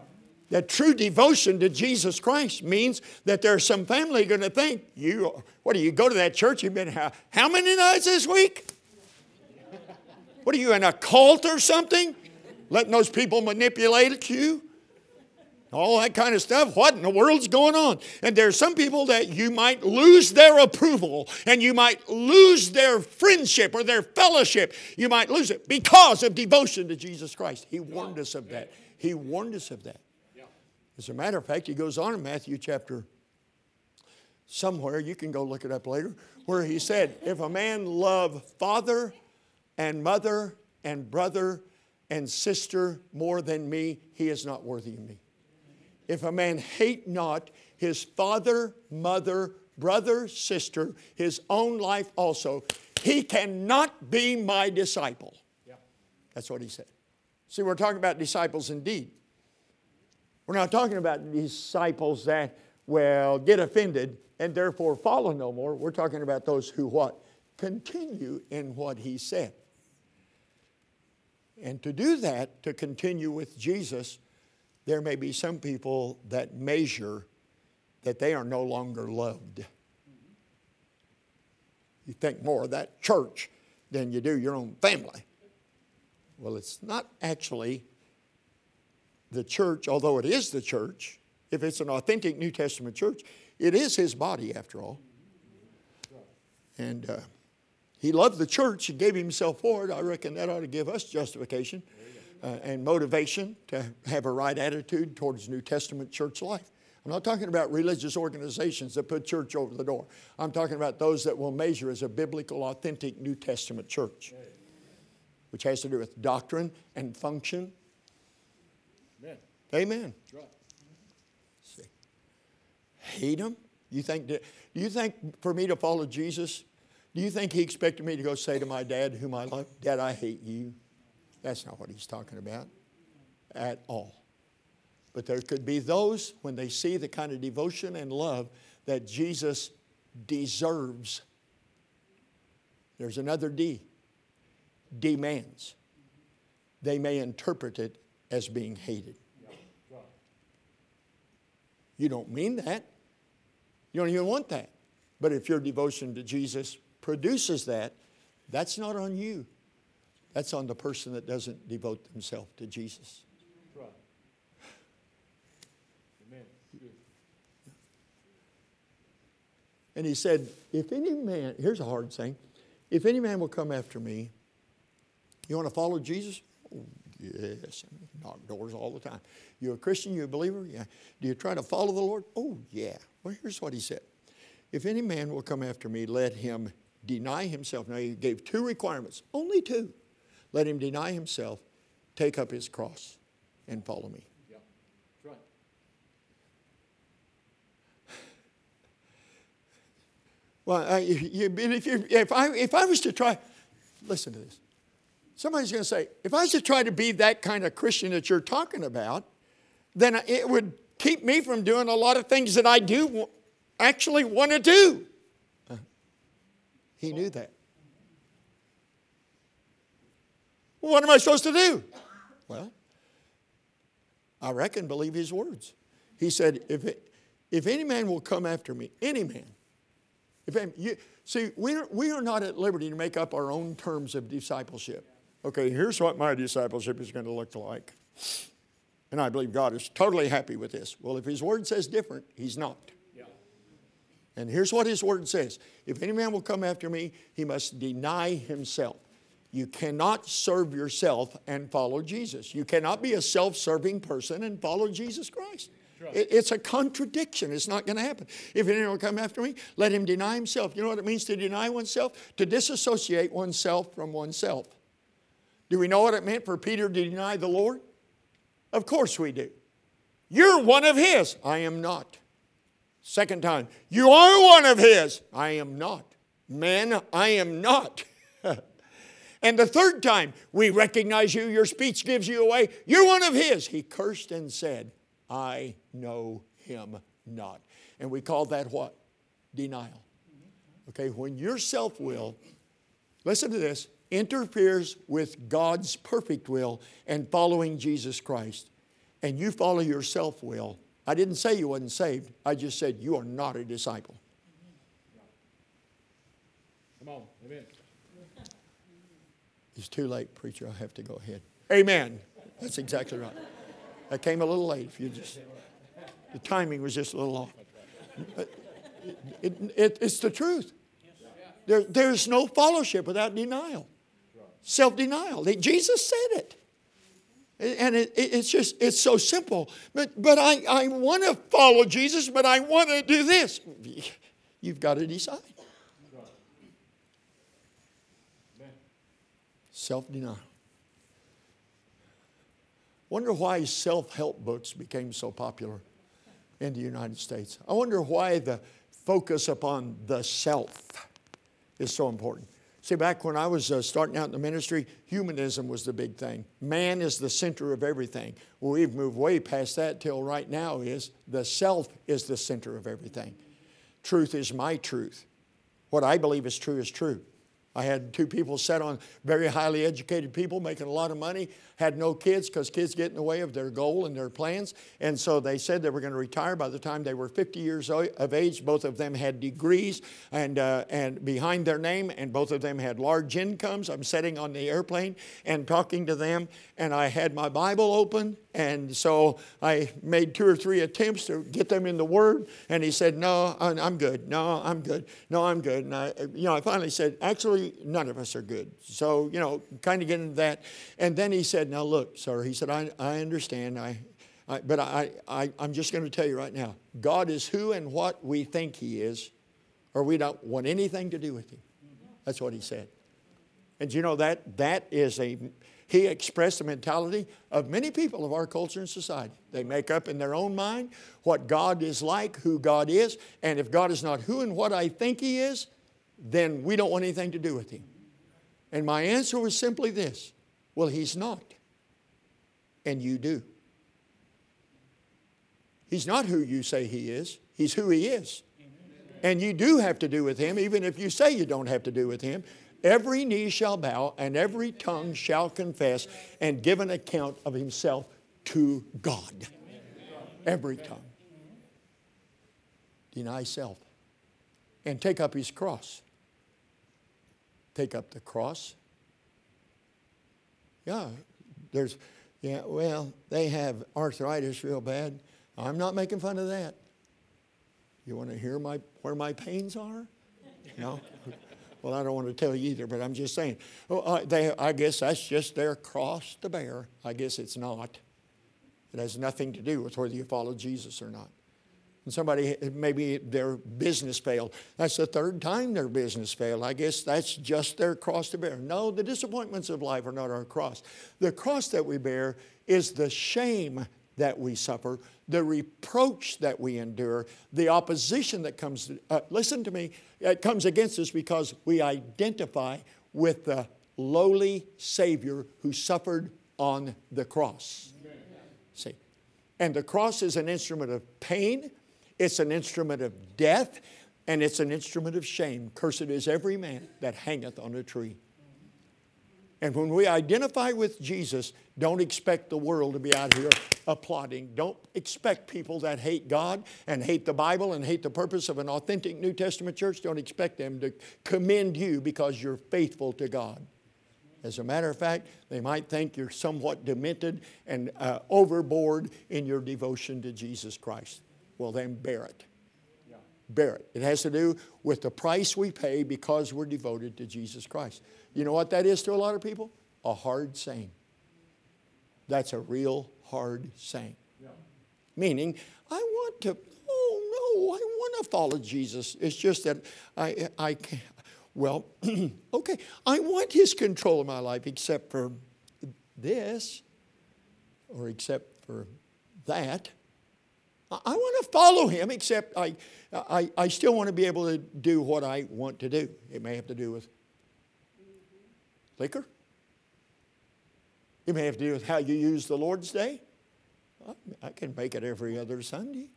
That true devotion to Jesus Christ means that there's some family going to think, you, what do you go to that church? You've been how, how many nights this week? what are you in a cult or something? Letting those people manipulate you? All that kind of stuff. What in the world's going on? And there are some people that you might lose their approval and you might lose their friendship or their fellowship. You might lose it because of devotion to Jesus Christ. He warned us of that. He warned us of that. As a matter of fact, he goes on in Matthew chapter somewhere, you can go look it up later, where he said, If a man love father and mother and brother and sister more than me, he is not worthy of me. If a man hate not his father, mother, brother, sister, his own life also, he cannot be my disciple. Yeah. That's what he said. See, we're talking about disciples indeed. We're not talking about disciples that, well, get offended and therefore follow no more. We're talking about those who what? Continue in what he said. And to do that, to continue with Jesus, there may be some people that measure that they are no longer loved. You think more of that church than you do your own family. Well, it's not actually the church, although it is the church. If it's an authentic New Testament church, it is his body after all. And uh, he loved the church and gave himself for it. I reckon that ought to give us justification uh, and motivation to have a right attitude towards New Testament church life. I'm not talking about religious organizations that put church over the door. I'm talking about those that will measure as a biblical, authentic New Testament church, which has to do with doctrine and function. Amen. Amen. Right. See. Hate him? You think, do you think for me to follow Jesus, do you think he expected me to go say to my dad, whom I love, Dad, I hate you? That's not what he's talking about at all. But there could be those when they see the kind of devotion and love that Jesus deserves. There's another D demands. They may interpret it as being hated. You don't mean that. You don't even want that. But if your devotion to Jesus produces that, that's not on you. That's on the person that doesn't devote themselves to Jesus. Right. Amen. And he said, if any man, here's a hard thing, If any man will come after me, you want to follow Jesus? Oh, yes. Knock doors all the time. You a Christian? You a believer? Yeah. Do you try to follow the Lord? Oh, yeah. Well, here's what he said. If any man will come after me, let him deny himself. Now, he gave two requirements, only two. Let him deny himself, take up his cross, and follow me. Yeah, right. Well, I, you, if, you, if, I, if I was to try, listen to this. Somebody's going to say, if I was to try to be that kind of Christian that you're talking about, then it would keep me from doing a lot of things that I do actually want to do. He knew that. Well, what am I supposed to do? Well, I reckon believe his words. He said, if, it, if any man will come after me, any man, if you, see, we are, we are not at liberty to make up our own terms of discipleship. Okay, here's what my discipleship is going to look like. And I believe God is totally happy with this. Well, if His Word says different, He's not. And here's what His Word says If any man will come after me, he must deny himself. You cannot serve yourself and follow Jesus. You cannot be a self serving person and follow Jesus Christ. It, it's a contradiction. It's not going to happen. If anyone will come after me, let him deny himself. You know what it means to deny oneself? To disassociate oneself from oneself. Do we know what it meant for Peter to deny the Lord? Of course we do. You're one of his. I am not. Second time, you are one of his. I am not. Man, I am not. and the third time, we recognize you, your speech gives you away. You're one of his. He cursed and said, I know him not. And we call that what? Denial. Okay, when your self will, listen to this, interferes with God's perfect will and following Jesus Christ, and you follow your self will, I didn't say you wasn't saved. I just said you are not a disciple. Come on, amen. It's too late, preacher. I have to go ahead. Amen. That's exactly right. I came a little late. If you just, the timing was just a little off. It, it, it, it's the truth. There, there's no fellowship without denial self denial. Jesus said it. And it, it, it's just, it's so simple. But, but I, I want to follow Jesus, but I want to do this. You've got to decide. Self denial. Wonder why self help books became so popular in the United States. I wonder why the focus upon the self is so important. See, back when I was uh, starting out in the ministry, humanism was the big thing. Man is the center of everything. Well, we've moved way past that till right now is the self is the center of everything. Truth is my truth. What I believe is true is true. I had two people set on very highly educated people making a lot of money, had no kids because kids get in the way of their goal and their plans. And so they said they were going to retire by the time they were 50 years of age. Both of them had degrees and, uh, and behind their name, and both of them had large incomes. I'm sitting on the airplane and talking to them, and I had my Bible open. And so I made two or three attempts to get them in the Word, and he said, No, I'm good. No, I'm good. No, I'm good. And I, you know, I finally said, Actually, none of us are good. So, you know, kind of get into that. And then he said, said, Now look, sir, he said, I, I understand. I, I, but I, I, I'm just going to tell you right now God is who and what we think He is, or we don't want anything to do with Him. That's what He said. And you know that that is a he expressed the mentality of many people of our culture and society. They make up in their own mind what God is like, who God is, and if God is not who and what I think He is, then we don't want anything to do with Him. And my answer was simply this Well, He's not and you do. He's not who you say he is, he's who he is. And you do have to do with him, even if you say you don't have to do with him. Every knee shall bow and every tongue shall confess and give an account of himself to God. Every tongue. Deny self and take up his cross. Take up the cross. Yeah, there's yeah, well, they have arthritis real bad. I'm not making fun of that. You want to hear my, where my pains are? No? Well, I don't want to tell you either, but I'm just saying. Well, uh, they, I guess that's just their cross to bear. I guess it's not. It has nothing to do with whether you follow Jesus or not. And somebody, maybe their business failed. That's the third time their business failed. I guess that's just their cross to bear. No, the disappointments of life are not our cross. The cross that we bear is the shame that we suffer, the reproach that we endure, the opposition that comes. Uh, listen to me, it comes against us because we identify with the lowly Savior who suffered on the cross. See, and the cross is an instrument of pain it's an instrument of death and it's an instrument of shame. Cursed is every man that hangeth on a tree. And when we identify with Jesus, don't expect the world to be out here applauding. Don't expect people that hate God and hate the Bible and hate the purpose of an authentic New Testament church, don't expect them to commend you because you're faithful to God. As a matter of fact, they might think you're somewhat demented and uh, overboard in your devotion to Jesus Christ. Well, then bear it. Yeah. Bear it. It has to do with the price we pay because we're devoted to Jesus Christ. You know what that is to a lot of people? A hard saying. That's a real hard saying. Yeah. Meaning, I want to, oh no, I want to follow Jesus. It's just that I, I can't. Well, okay, I want his control of my life except for this or except for that. I want to follow him, except I, I, I still want to be able to do what I want to do. It may have to do with liquor. It may have to do with how you use the Lord's Day. I can make it every other Sunday.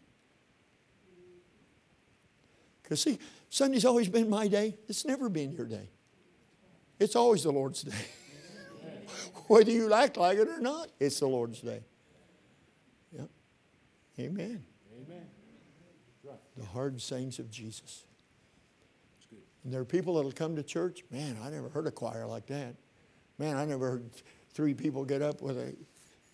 Because, see, Sunday's always been my day. It's never been your day. It's always the Lord's day. Whether you act like it or not, it's the Lord's day. Amen. Amen. Right. The hard sayings of Jesus. And there are people that'll come to church. Man, I never heard a choir like that. Man, I never heard three people get up with a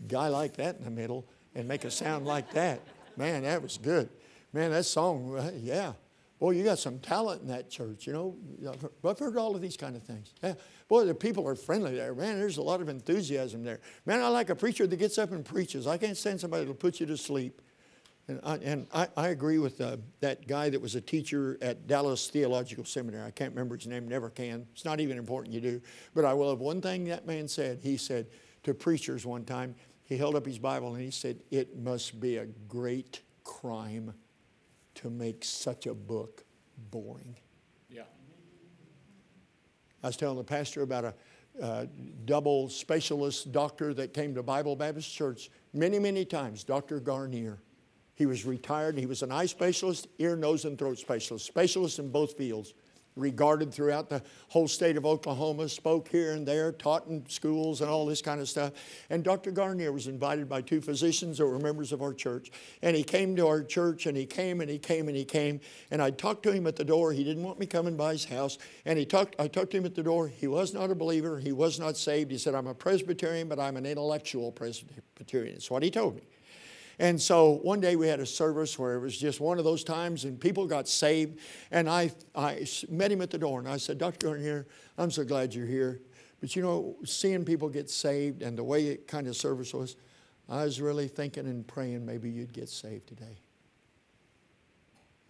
guy like that in the middle and make a sound like that. Man, that was good. Man, that song, yeah. Boy, you got some talent in that church, you know. I've heard all of these kind of things. Yeah. Boy, the people are friendly there. Man, there's a lot of enthusiasm there. Man, I like a preacher that gets up and preaches. I can't stand somebody that'll put you to sleep. And I, and I, I agree with uh, that guy that was a teacher at Dallas Theological Seminary. I can't remember his name, never can. It's not even important you do. But I will have one thing that man said. He said to preachers one time, he held up his Bible and he said, It must be a great crime to make such a book boring. Yeah. I was telling the pastor about a uh, double specialist doctor that came to Bible Baptist Church many, many times, Dr. Garnier. He was retired. He was an eye specialist, ear, nose, and throat specialist, specialist in both fields. Regarded throughout the whole state of Oklahoma, spoke here and there, taught in schools and all this kind of stuff. And Dr. Garnier was invited by two physicians that were members of our church. And he came to our church and he came and he came and he came. And I talked to him at the door. He didn't want me coming by his house. And he talked, I talked to him at the door. He was not a believer. He was not saved. He said, I'm a Presbyterian, but I'm an intellectual Presbyterian. That's what he told me. And so one day we had a service where it was just one of those times and people got saved. And I, I met him at the door and I said, Dr. Garnier, I'm so glad you're here. But you know, seeing people get saved and the way it kind of service was, I was really thinking and praying maybe you'd get saved today.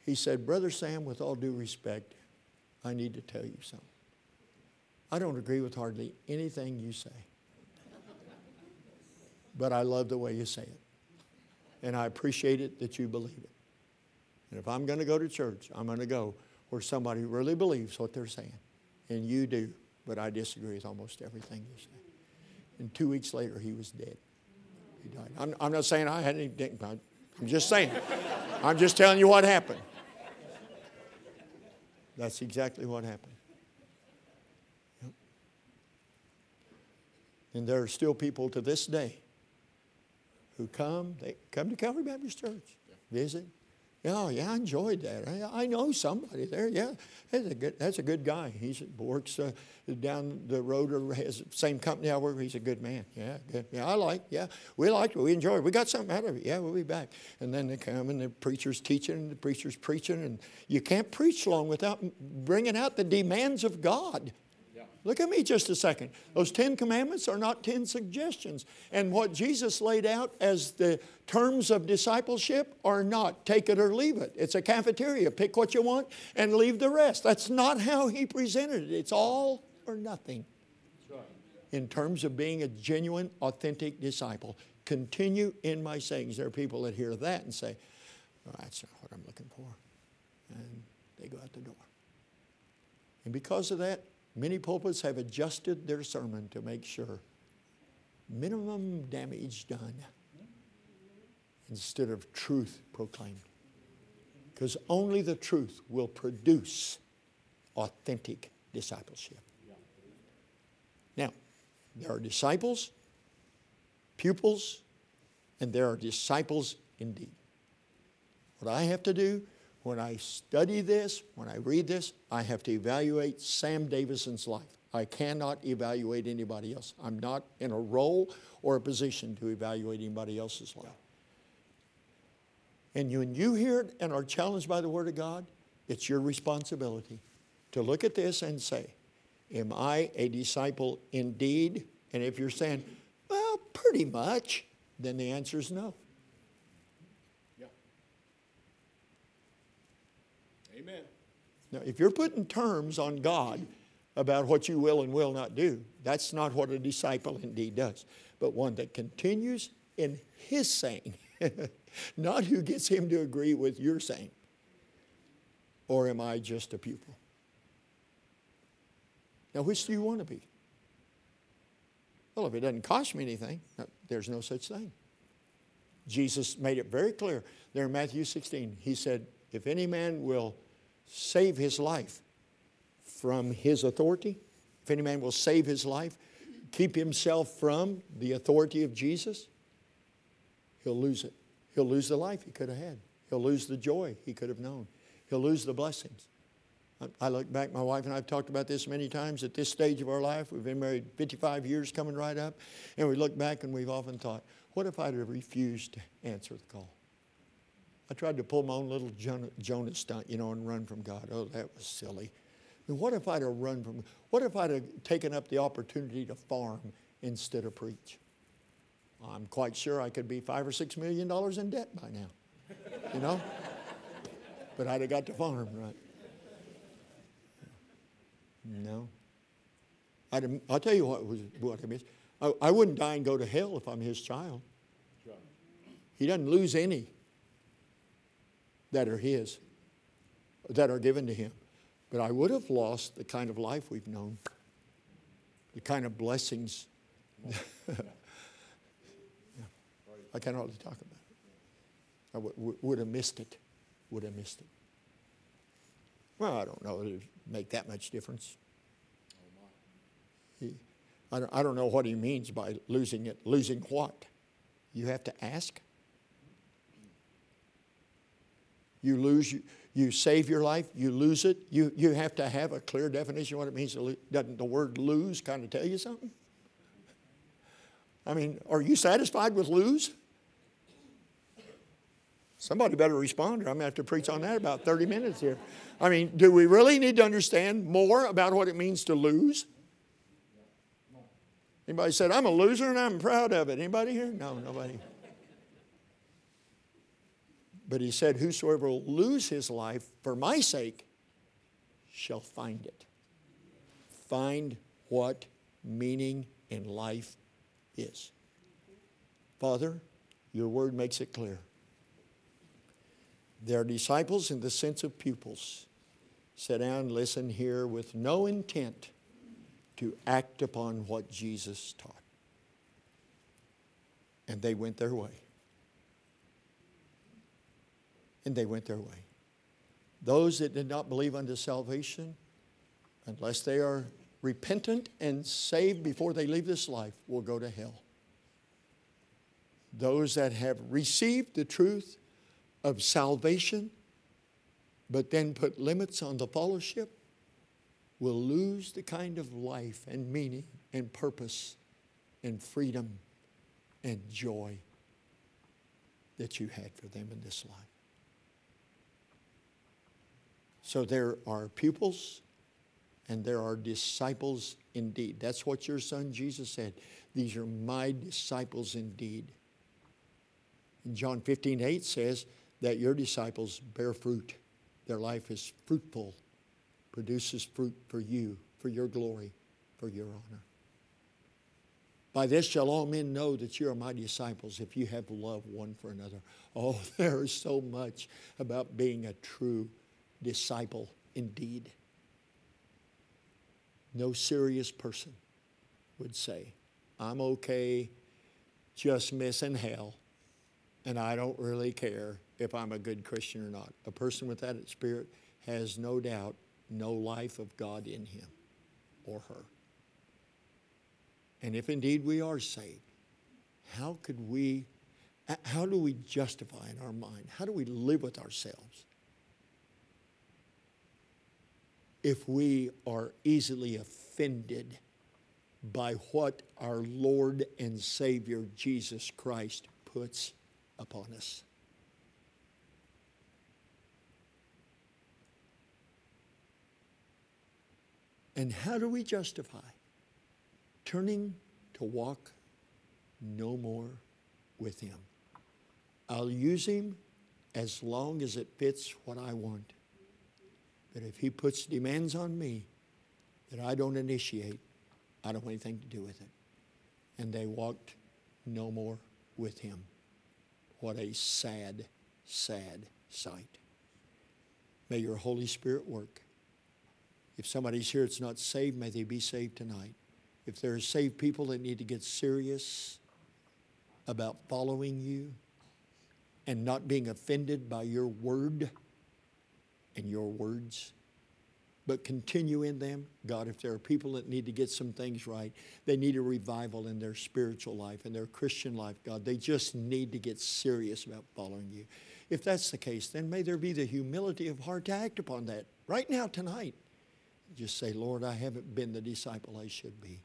He said, Brother Sam, with all due respect, I need to tell you something. I don't agree with hardly anything you say, but I love the way you say it and I appreciate it that you believe it. And if I'm going to go to church, I'm going to go where somebody really believes what they're saying. And you do, but I disagree with almost everything you say. And two weeks later, he was dead. He died. I'm, I'm not saying I had anything, I'm just saying. I'm just telling you what happened. That's exactly what happened. Yep. And there are still people to this day who come, they come to Calvary Baptist Church, visit, Yeah, yeah, I enjoyed that. I, I know somebody there. Yeah, that's a good, that's a good guy. He works uh, down the road or has the same company I work. He's a good man. Yeah, good. Yeah, I like. Yeah, we liked it. We enjoyed it. We got something out of it. Yeah, we'll be back. And then they come and the preacher's teaching and the preacher's preaching. And you can't preach long without bringing out the demands of God. Look at me just a second. Those Ten Commandments are not ten suggestions. And what Jesus laid out as the terms of discipleship are not take it or leave it. It's a cafeteria. Pick what you want and leave the rest. That's not how he presented it. It's all or nothing. In terms of being a genuine, authentic disciple, continue in my sayings. There are people that hear that and say, that's not what I'm looking for. And they go out the door. And because of that, Many pulpits have adjusted their sermon to make sure minimum damage done instead of truth proclaimed. Because only the truth will produce authentic discipleship. Now, there are disciples, pupils, and there are disciples indeed. What I have to do when I study this, when I read this, I have to evaluate Sam Davison's life. I cannot evaluate anybody else. I'm not in a role or a position to evaluate anybody else's life. And when you hear it and are challenged by the Word of God, it's your responsibility to look at this and say, Am I a disciple indeed? And if you're saying, Well, pretty much, then the answer is no. Amen. Now, if you're putting terms on God about what you will and will not do, that's not what a disciple indeed does, but one that continues in his saying, not who gets him to agree with your saying. Or am I just a pupil? Now, which do you want to be? Well, if it doesn't cost me anything, there's no such thing. Jesus made it very clear there in Matthew 16. He said, If any man will save his life from his authority, if any man will save his life, keep himself from the authority of Jesus, he'll lose it. He'll lose the life he could have had. He'll lose the joy he could have known. He'll lose the blessings. I look back, my wife and I have talked about this many times at this stage of our life. We've been married 55 years coming right up. And we look back and we've often thought, what if I'd have refused to answer the call? I tried to pull my own little Jonah stunt, you know, and run from God. Oh, that was silly. I mean, what if I'd have run from, what if I'd have taken up the opportunity to farm instead of preach? I'm quite sure I could be five or six million dollars in debt by now, you know? but I'd have got to farm, right? No. I'd, I'll tell you what was what I missed. I, I wouldn't die and go to hell if I'm his child. He doesn't lose any that are His, that are given to Him. But I would have lost the kind of life we've known, the kind of blessings. yeah. I can't hardly talk about it. I would have missed it. Would have missed it. Well, I don't know. It would make that much difference. He, I, don't, I don't know what he means by losing it. Losing what? You have to ask. You lose, you, save your life, you lose it. You, you have to have a clear definition of what it means. Doesn't the word lose kind of tell you something? I mean, are you satisfied with lose? Somebody better respond, or I'm going to have to preach on that about 30 minutes here. I mean, do we really need to understand more about what it means to lose? Anybody said, I'm a loser and I'm proud of it? Anybody here? No, nobody. But he said, Whosoever will lose his life for my sake shall find it. Find what meaning in life is. Father, your word makes it clear. They are disciples in the sense of pupils. Sit down, listen here with no intent to act upon what Jesus taught. And they went their way and they went their way. Those that did not believe unto salvation, unless they are repentant and saved before they leave this life, will go to hell. Those that have received the truth of salvation, but then put limits on the fellowship, will lose the kind of life and meaning and purpose and freedom and joy that you had for them in this life. So there are pupils and there are disciples indeed. That's what your son Jesus said. These are my disciples indeed. And John 15, 8 says that your disciples bear fruit. Their life is fruitful, produces fruit for you, for your glory, for your honor. By this shall all men know that you are my disciples if you have love one for another. Oh, there is so much about being a true disciple indeed. No serious person would say, I'm okay just missing hell, and I don't really care if I'm a good Christian or not. A person with that spirit has no doubt no life of God in him or her. And if indeed we are saved, how could we, how do we justify in our mind? How do we live with ourselves if we are easily offended by what our Lord and Savior Jesus Christ puts upon us? And how do we justify turning to walk no more with Him? I'll use Him as long as it fits what I want. But if He puts demands on me that I don't initiate, I don't want anything to do with it. And they walked no more with Him. What a sad, sad sight. May your Holy Spirit work. If somebody's here that's not saved, may they be saved tonight. If there are saved people that need to get serious about following you and not being offended by your word and your words, but continue in them, God, if there are people that need to get some things right, they need a revival in their spiritual life, and their Christian life, God. They just need to get serious about following you. If that's the case, then may there be the humility of heart to act upon that right now, tonight. Just say, Lord, I haven't been the disciple I should be.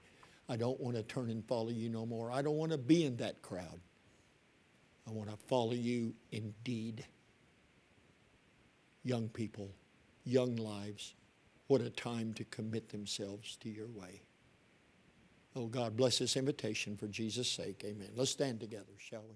I don't want to turn and follow you no more. I don't want to be in that crowd. I want to follow you indeed. Young people, young lives, what a time to commit themselves to your way. Oh, God, bless this invitation for Jesus' sake. Amen. Let's stand together, shall we?